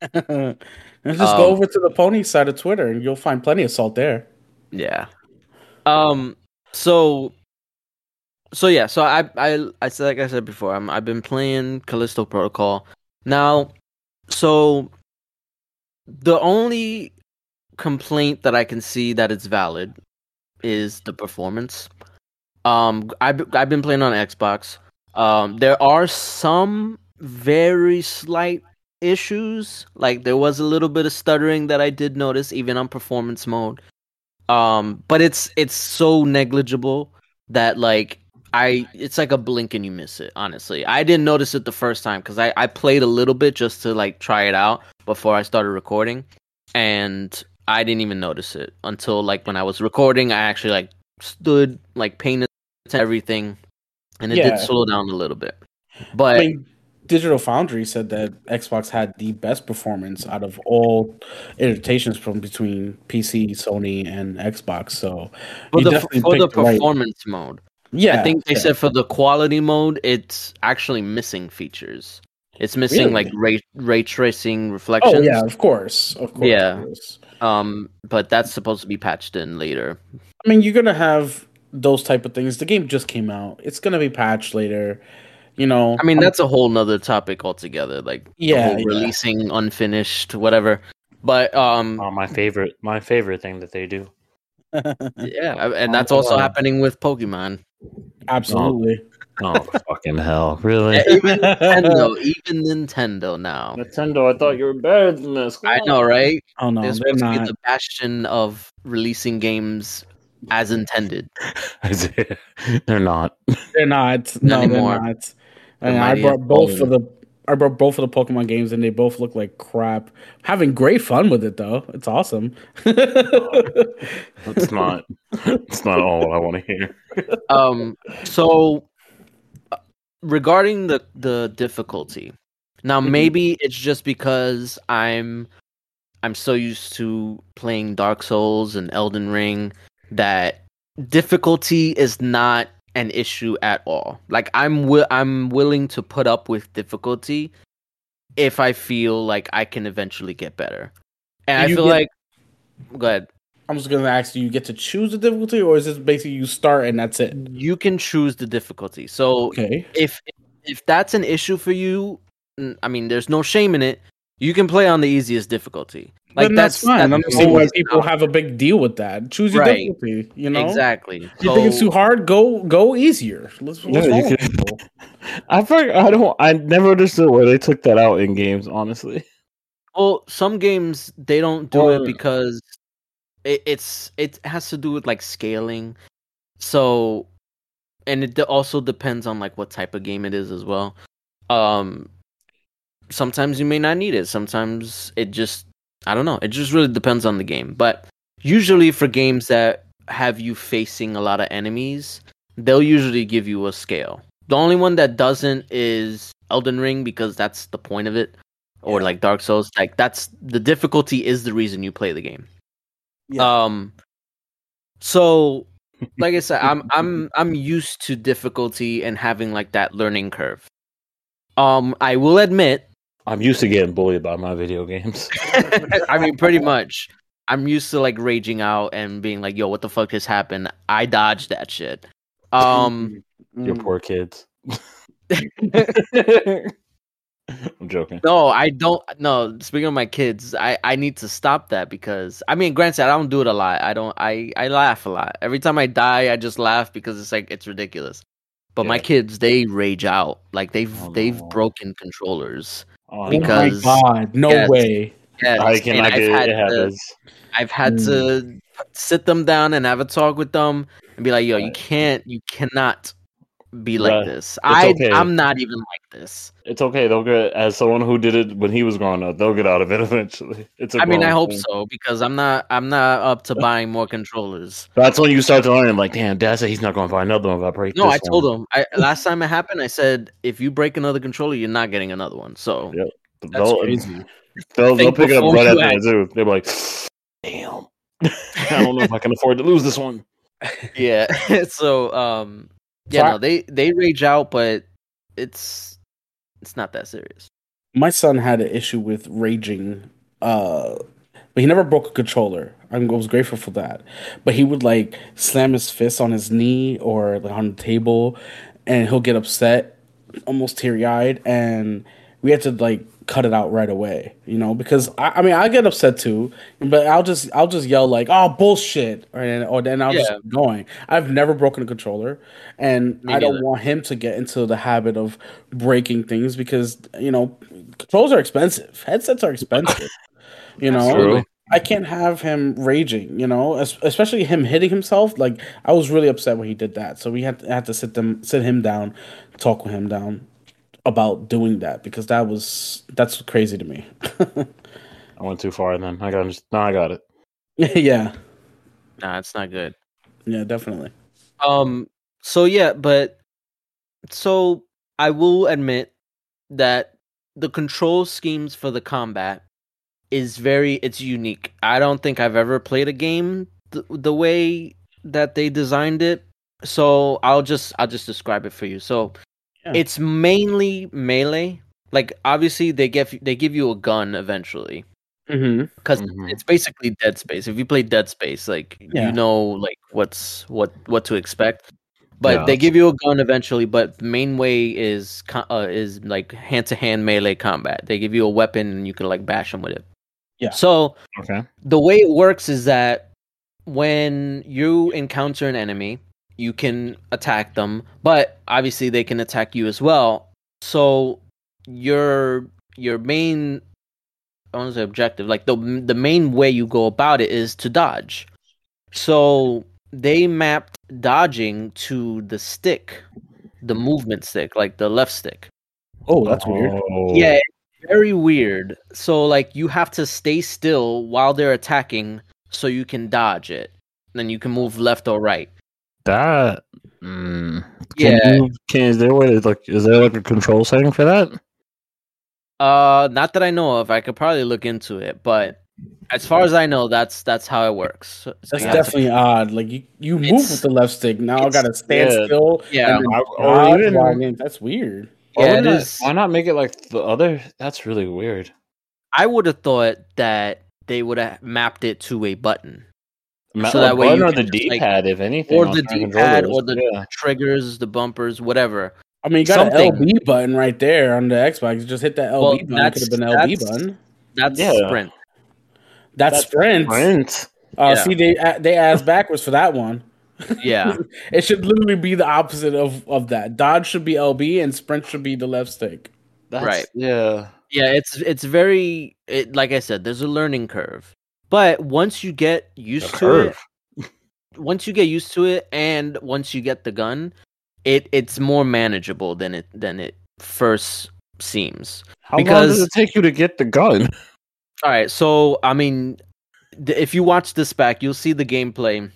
just go Um, over to the pony side of Twitter, and you'll find plenty of salt there. Yeah. Um. So. So yeah. So I I I said like I said before. I'm I've been playing Callisto Protocol now. So. The only complaint that I can see that it's valid is the performance. Um, I've I've been playing on Xbox. Um, there are some very slight issues. Like there was a little bit of stuttering that I did notice, even on performance mode. Um, but it's it's so negligible that like I it's like a blink and you miss it. Honestly, I didn't notice it the first time because I I played a little bit just to like try it out before I started recording, and I didn't even notice it until like when I was recording. I actually like stood like paying to everything, and it Yeah. did slow down a little bit. But I mean, Digital Foundry said that Xbox had the best performance out of all iterations from between PC, Sony, and Xbox. So for the for the picked right- performance mode, yeah, I think they yeah. said for the quality mode, it's actually missing features. It's missing Really? like ray ray tracing reflections. Oh yeah, of course, of course. Yeah. of course. Um, but that's supposed to be patched in later. I mean, you're gonna have those type of things. The game just came out. It's gonna be patched later. You know. I mean, that's a whole nother topic altogether. Like, the Yeah, whole yeah. releasing unfinished, whatever. But um, Oh, my favorite, my favorite thing that they do. Yeah, and that's also Oh. happening with Pokemon. Absolutely. Oh fucking hell! Really? Even Nintendo, even Nintendo now. Nintendo, I thought you were better than this. I know, right? Oh no, They're they're supposed to be the bastion of releasing games as intended. they're not. They're not. Not No, they're not. And I brought both for the. I brought both of the Pokemon games, and they both look like crap. Having great fun with it though. It's awesome. It's not. It's not all what I want to hear. Um, so uh, regarding the the difficulty, now Mhm. maybe it's just because I'm I'm so used to playing Dark Souls and Elden Ring that difficulty is not an issue at all. Like I'm wi- I'm willing to put up with difficulty if I feel like I can eventually get better. And I feel get- like go ahead. I'm just gonna ask: Do you get to choose the difficulty, or is this basically you start and that's it? You can choose the difficulty. So Okay. if if that's an issue for you, I mean, there's no shame in it. You can play on the easiest difficulty. Like then that's, fine. I don't see why always people how- have a big deal with that. Choose your Right. difficulty. You know, exactly. You think it's too hard? Go go easier. Let's, what's Yeah, wrong you can- I forgot, I don't. I never understood why they took that out in games. Honestly, Well, some games they don't do Or- it because it, it's it has to do with like scaling. So, and it also depends on like what type of game it is as well. Um, sometimes you may not need it. Sometimes it just I don't know. It just really depends on the game. But usually for games that have you facing a lot of enemies, they'll usually give you a scale. The only one that doesn't is Elden Ring because that's the point of it or Yeah. like Dark Souls. Like that's the difficulty is the reason you play the game. Yeah. Um so like I said, I'm I'm I'm used to difficulty and having like that learning curve. Um I will admit, I'm used to getting bullied by my video games. I mean pretty much I'm used to like raging out and being like, yo, what the fuck just happened? I dodged that shit. Um Your poor kids. I'm joking. No, I don't. No, speaking of my kids, I I need to stop that because I mean, granted, I don't do it a lot. I don't. I I laugh a lot. Every time I die, I just laugh because it's like it's ridiculous. But my kids, they rage out. Like they've Oh, they've no. broken controllers. Oh, because- oh my god, no yes. way. Yes, I and cannot I've get had it. to- I've had to hmm. sit them down and have a talk with them and be like, "Yo, you can't, you cannot be like Right. this. I okay. I'm not even like this. It's okay. They'll get as someone who did it when he was growing up. They'll get out of it eventually. It's. I I mean, I hope so because I'm not I'm not up to buying more controllers. That's when you start to learn. Like, damn, Dad said he's not going to buy another one if I break. No, I told one. him. I last time it happened, I said if you break another controller, you're not getting another one. So Yeah. That's They'll, crazy. they'll, they'll pick it up right after that too. They're like, damn. I don't know if I can afford to lose this one. yeah. so um, yeah, So I- no, they they rage out, but it's it's not that serious. My son had an issue with raging, uh, but he never broke a controller. I was grateful for that. But he would like slam his fist on his knee or like, on the table, and he'll get upset, almost teary eyed, and we had to like cut it out right away. You know, because I, I mean I get upset too, but I'll just I'll just yell like oh bullshit, or then or then I'll Yeah. just keep going. I've never broken a controller, and Me I don't neither. want him to get into the habit of breaking things because you know controls are expensive, headsets are expensive. you know, Absolutely. I can't have him raging. You know, es- especially him hitting himself. Like I was really upset when he did that, so we had to, had to sit them sit him down, talk with him down about doing that because that was that's crazy to me. I went too far and then. I got. No, I got it. yeah, Nah, it's not good. yeah, definitely. Um. So yeah, but so I will admit that the control schemes for the combat is very it's unique. I don't think I've ever played a game th- the way that they designed it. So I'll just I'll just describe it for you. So Yeah. it's mainly melee. Like obviously they give they give you a gun eventually Mm-hmm. because Mhm. it's basically Dead Space. If you play Dead Space, like Yeah. you know like what's what what to expect. But Yeah. they give you a gun eventually. But the main way is uh, is like hand to hand melee combat. They give you a weapon and you can like bash them with it. Yeah. So Okay. the way it works is that when you encounter an enemy, you can attack them, but obviously they can attack you as well. So your your main I want to say objective, like the the main way you go about it is to dodge. So they mapped dodging to the stick, the movement stick, like the left stick. Oh, that's weird. Oh. Yeah, very weird. So like you have to stay still while they're attacking so you can dodge it. Then you can move left or right. That. Mm. Can Yeah. You, can is there a way to, like is there like a control setting for that? Uh not that I know of. I could probably look into it, but as far as I know, that's that's how it works. So That's you have to- definitely odd. Like you, you move with the left stick. Now I gotta stand yeah. still. Yeah. and then or even- I'm in- that's weird. Why Yeah, it not- is. Why not make it like the other? That's really weird. I would have thought that they would have mapped it to a button. Ma- So that way you or the D-pad, if anything, Or the D-pad or the yeah. triggers, the bumpers, whatever. I mean, you got Something. an LB button right there on the Xbox. You just hit that LB Well, button. It that's- could have been LB that's- button. That's Yeah. sprint. That's, That's sprint. Sprint. Uh, Yeah. See, they they asked backwards for that one. Yeah. It should literally be the opposite of, of that. Dodge should be LB and sprint should be the left stick. That's, Right. Yeah. Yeah, it's it's very it, like I said, there's a learning curve. But once you get used to it, once you get used to it and once you get the gun, it it's more manageable than it than it first seems. How long Because- does it take you to get the gun? All right, so I mean, th- if you watch this back, you'll see the gameplay.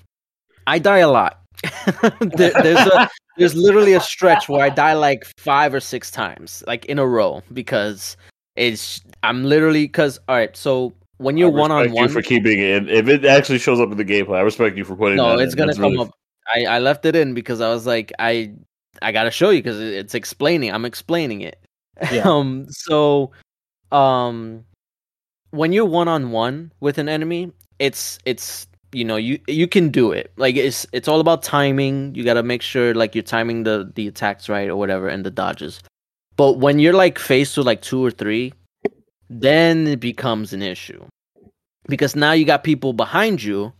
I die a lot. there, there's a there's literally a stretch where I die like five or six times, like in a row, because it's I'm literally because all right. So when you're one on respect you one, for keeping it. If it actually shows up in the gameplay, I respect you for putting. It in. No, that it's in. gonna That's come really- up. I I left it in because I was like I I gotta show you because it's explaining. I'm explaining it. Yeah. um. So, um, when you're one on one with an enemy, it's it's you know you you can do it. Like it's it's all about timing. You gotta make sure like you're timing the the attacks right or whatever and the dodges. But when you're like faced with like two or three, then it becomes an issue because now you got people behind you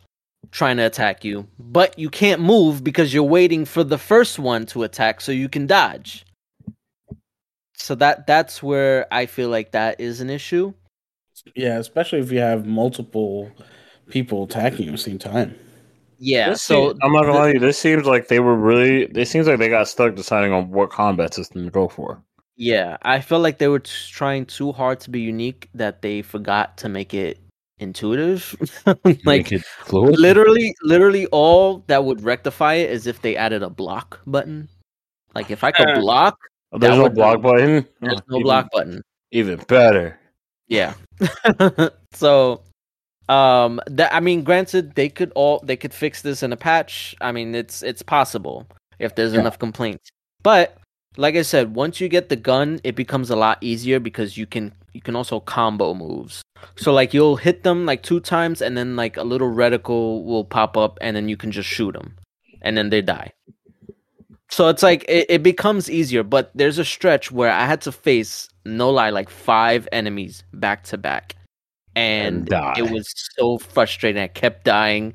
trying to attack you, but you can't move because you're waiting for the first one to attack so you can dodge. So that that's where I feel like that is an issue. Yeah, especially if you have multiple people attacking you at the same time. Yeah. This So seems- I'm not gonna the- lie to you. This seems like they were really. It seems like they got stuck deciding on what combat system to go for. Yeah, I felt like they were t- trying too hard to be unique that they forgot to make it intuitive. like it literally literally all that would rectify it is if they added a block button. Like if I could Uh, block, Oh, There's no block button. there's Oh, no even- block button. Even better. Yeah. so um that I mean granted they could all they could fix this in a patch. I mean it's it's possible if there's Yeah. enough complaints. But like I said, once you get the gun, it becomes a lot easier because you can you can also combo moves. So like you'll hit them like two times and then like a little reticle will pop up and then you can just shoot them and then they die. So it's like it, it becomes easier, but there's a stretch where I had to face no lie like five enemies back to back, and, And it was so frustrating. I kept dying,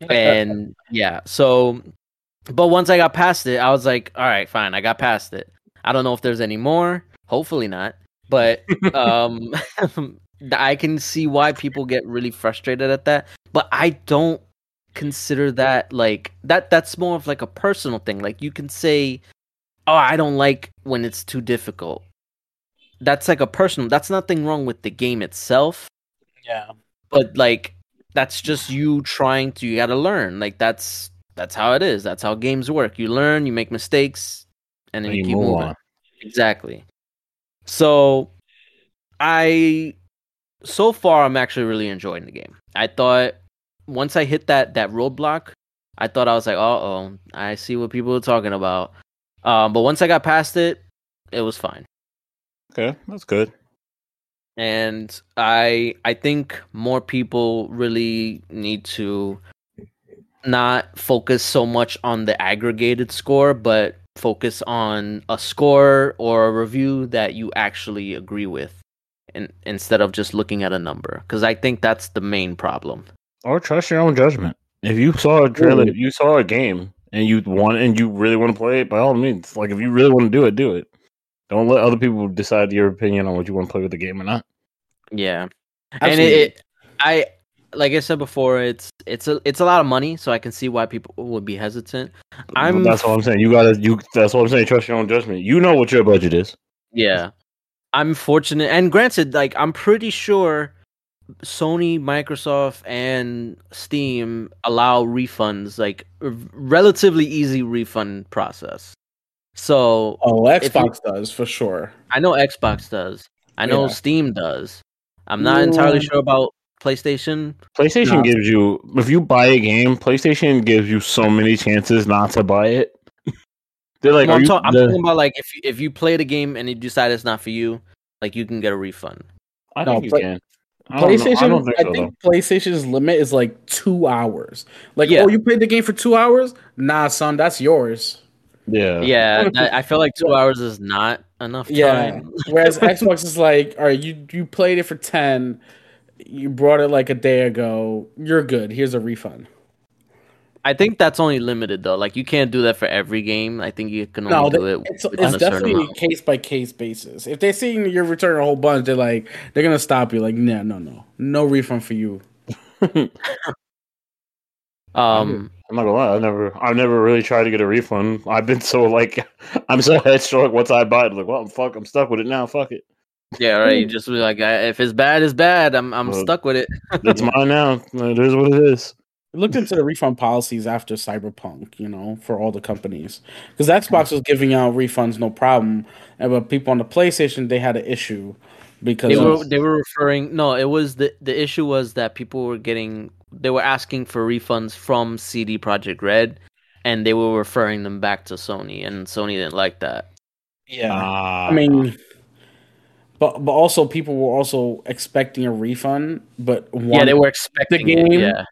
and yeah. So, but once I got past it, I was like, all right, fine. I got past it. I don't know if there's any more. Hopefully not. But um, I can see why people get really frustrated at that. But I don't consider that like that that's more of like a personal thing like you can say oh i don't like when it's too difficult that's like a personal that's nothing wrong with the game itself Yeah. but like that's just you trying to you got to learn like that's that's how it is. That's how games work. You learn you make mistakes and then you, you keep moving. on. exactly. So i so far i'm actually really enjoying the game. I thought once i hit that that roadblock i thought i was like uh-oh i see what people are talking about. Um but once i got past it it was fine. Okay, that's good. and i i think more people really need to not focus so much on the aggregated score but focus on a score or a review that you actually agree with in, instead of just looking at a number because i think that's the main problem Or trust your own judgment. If you saw a trailer, Ooh. if you saw a game and you want and you really want to play it, by all means, like if you really want to do it, do it. Don't let other people decide your opinion on what you want to play with the game or not. Yeah, and it, it, I like I said before, it's it's a it's a lot of money, so I can see why people would be hesitant. I'm that's what I'm saying. You gotta you. That's what I'm saying. Trust your own judgment. You know what your budget is. Yeah. I'm fortunate and granted, like I'm pretty sure Sony, Microsoft, and Steam allow refunds, like r- relatively easy refund process. So oh, if you- Xbox does for sure. I know Xbox does. I know Yeah. Steam does. I'm not entirely sure about PlayStation. PlayStation No. gives you if you buy a game, PlayStation gives you so many chances not to buy it. They're like, No, I'm, you, ta- I'm the- talking about like if you, if you play the game and you decide it's not for you, like you can get a refund. I No, think you Play- can. I don't. PlayStation, I don't think I so. think PlayStation's limit is like two hours. Like, Yeah. oh, you played the game for two hours? Nah, son, that's yours. Yeah, Yeah, that- I feel like two hours is not enough Yeah. Whereas Xbox is like, all right, you you played it for ten, you brought it like a day ago. You're good. Here's a refund. I think that's only limited though. Like you can't do that for every game. I think you can only No, do it it's, it's a definitely a case by case basis. If they see you're returning a whole bunch, they're like, they're gonna stop you. Like, no, no, no, no refund for you. Um, I'm not gonna lie. I never, I've never really tried to get a refund. I've been so like, I'm so headstrong. Once I buy it, like, well, fuck, I'm stuck with it now. Fuck it, yeah, right. You just be like, if it's bad, it's bad. I'm I'm Well, stuck with it. it's mine now. It is what it is. I looked into the refund policies after Cyberpunk, you know, for all the companies. Because Xbox was giving out refunds, no problem. And but people on the PlayStation, they had an issue because They of- were they were referring. No, it was the the issue was that people were getting they were asking for refunds from CD Projekt Red, and they were referring them back to Sony, and Sony didn't like that. yeah. Ah, I mean, but but also people were also expecting a refund, but yeah, they were expecting it, game? Yeah,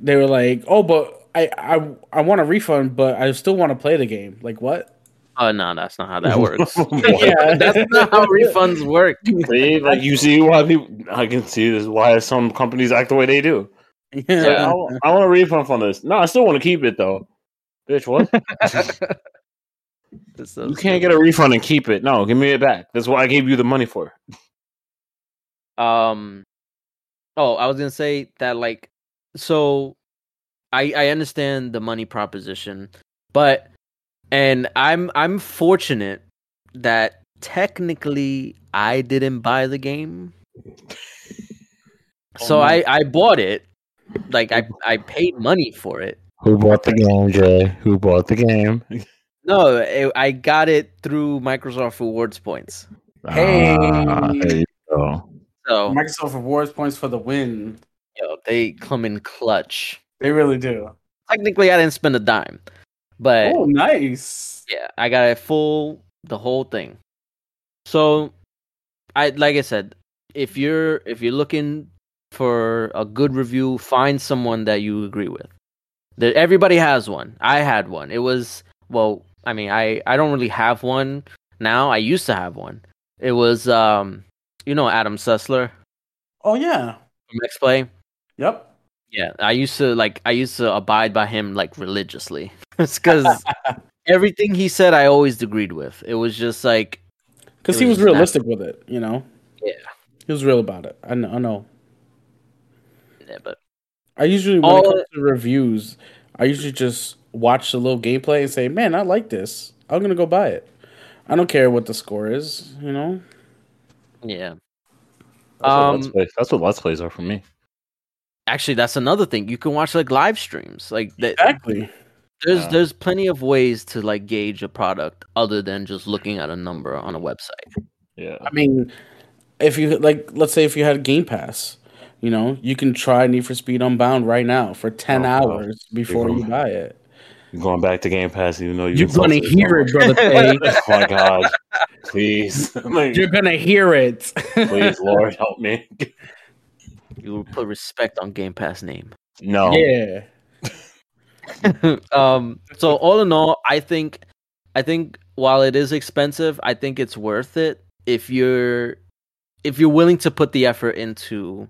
they were like, oh, but I I I want a refund, but I still want to play the game. Like what? oh no, that's not how that works. Oh yeah. that's not how refunds work. See, like you see why people. I can see this why some companies act the way they do. It's like, I, want, I want a refund from this. No, I still want to keep it though. Bitch, what? So you can't get a refund and keep it. No, give me it back. That's what I gave you the money for. um oh i was gonna say that like so i i understand the money proposition but and i'm i'm fortunate that technically i didn't buy the game so Oh, i i bought it like i i paid money for it Who bought the game, Jay? Who bought the game? no it, i got it through microsoft rewards points Hey. Ah, there you go. so Microsoft rewards points for the win. yo, they come in clutch They really do. technically i didn't spend a dime but Oh, nice. Yeah, I got it full the whole thing. So I like I said, if you're if you're looking for a good review, find someone that you agree with. That everybody has one. I had one. It was well, I mean, I I don't really have one now. I used to have one. It was um you know Adam Sessler. Oh yeah. from X Play. Yep. Yeah, I used to like I used to abide by him like religiously. it's because everything he said I always agreed with. It was just like Because he was realistic with it, you know. Yeah. He was real about it. I know. I know. yeah, but I usually when All- it comes to reviews, I usually just watch the little gameplay and say, "Man, I like this. I'm gonna go buy it." I don't care what the score is, you know. yeah. That's, what let's Um. That's what let's plays are for me. Actually, that's another thing. You can watch like live streams. Like that, Exactly. there's Yeah. there's plenty of ways to like gauge a product other than just looking at a number on a website. Yeah. I mean, if you like, let's say if you had a Game Pass, you know, you can try Need for Speed Unbound right now for ten Oh, hours before you buy it. Going back to Game Pass, even though you You're gonna hear it, brother. Tay. oh my god! Please, Like, You're gonna hear it. please, Lord, help me. You will put respect on Game Pass name. No. yeah. um. So all in all, I think, I think while it is expensive, I think it's worth it if you're, if you're willing to put the effort into,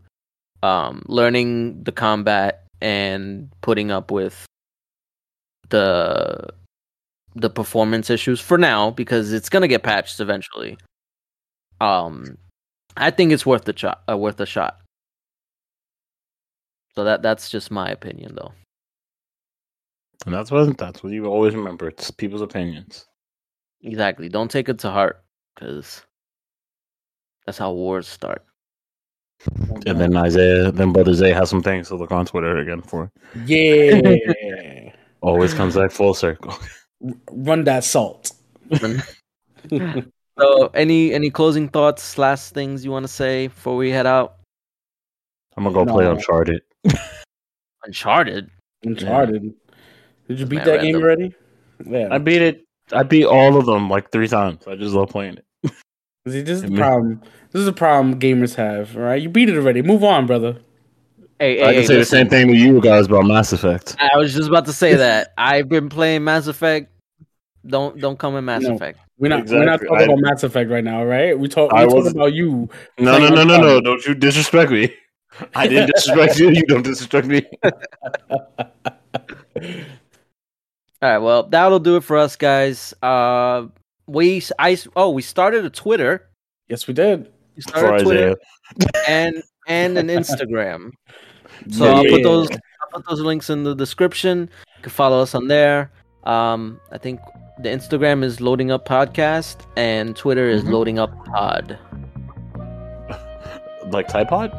um, learning the combat and putting up with the the performance issues for now because it's gonna get patched eventually. Um, I think it's worth the shot. Uh, worth a shot. So that that's just my opinion, though. And that's what that's what you always remember. It's people's opinions. Exactly. Don't take it to heart because that's how wars start. And then Isaiah, then brother Zay has some things to look on Twitter again for. Yeah. Always comes back full circle. Run that salt. so, any any closing thoughts, last things you want to say before we head out? I'm gonna go play No. Uncharted. Uncharted. Uncharted. Did you beat Man, that game already? Yeah. I beat it. I beat all of them like three times. I just love playing it. See, this is the problem. This is the problem gamers have. All right, you beat it already. Move on, brother. Hey, I hey, can hey, say the same thing to you guys about Mass Effect. I was just about to say that. I've been playing Mass Effect. Don't don't come in Mass No. Effect. We're not. We're not talking I- about Mass Effect right now, right? We talk. I We talking was- about you. No, no, no, no, no! Don't you disrespect me. I didn't disrespect you. You don't disrespect me. All right, well, that'll do it for us, guys. Uh, we I oh we started a Twitter. Yes, we did. We started a Twitter and and an Instagram. So Yeah. I'll put those I'll put those links in the description. You can follow us on there. Um, I think the Instagram is loading up podcast and Twitter is Mhm. loading up pod. Like Tide Pod?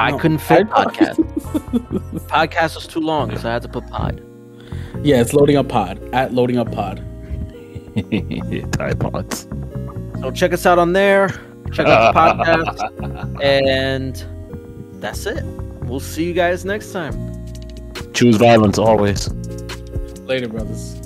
I No, couldn't fit podcast. podcast was too long, so I had to put pod. Yeah, it's loading up pod at loading up pod. Tide Pods. So check us out on there. Check out the podcast, and that's it. We'll see you guys next time. Choose violence always. Later, brothers.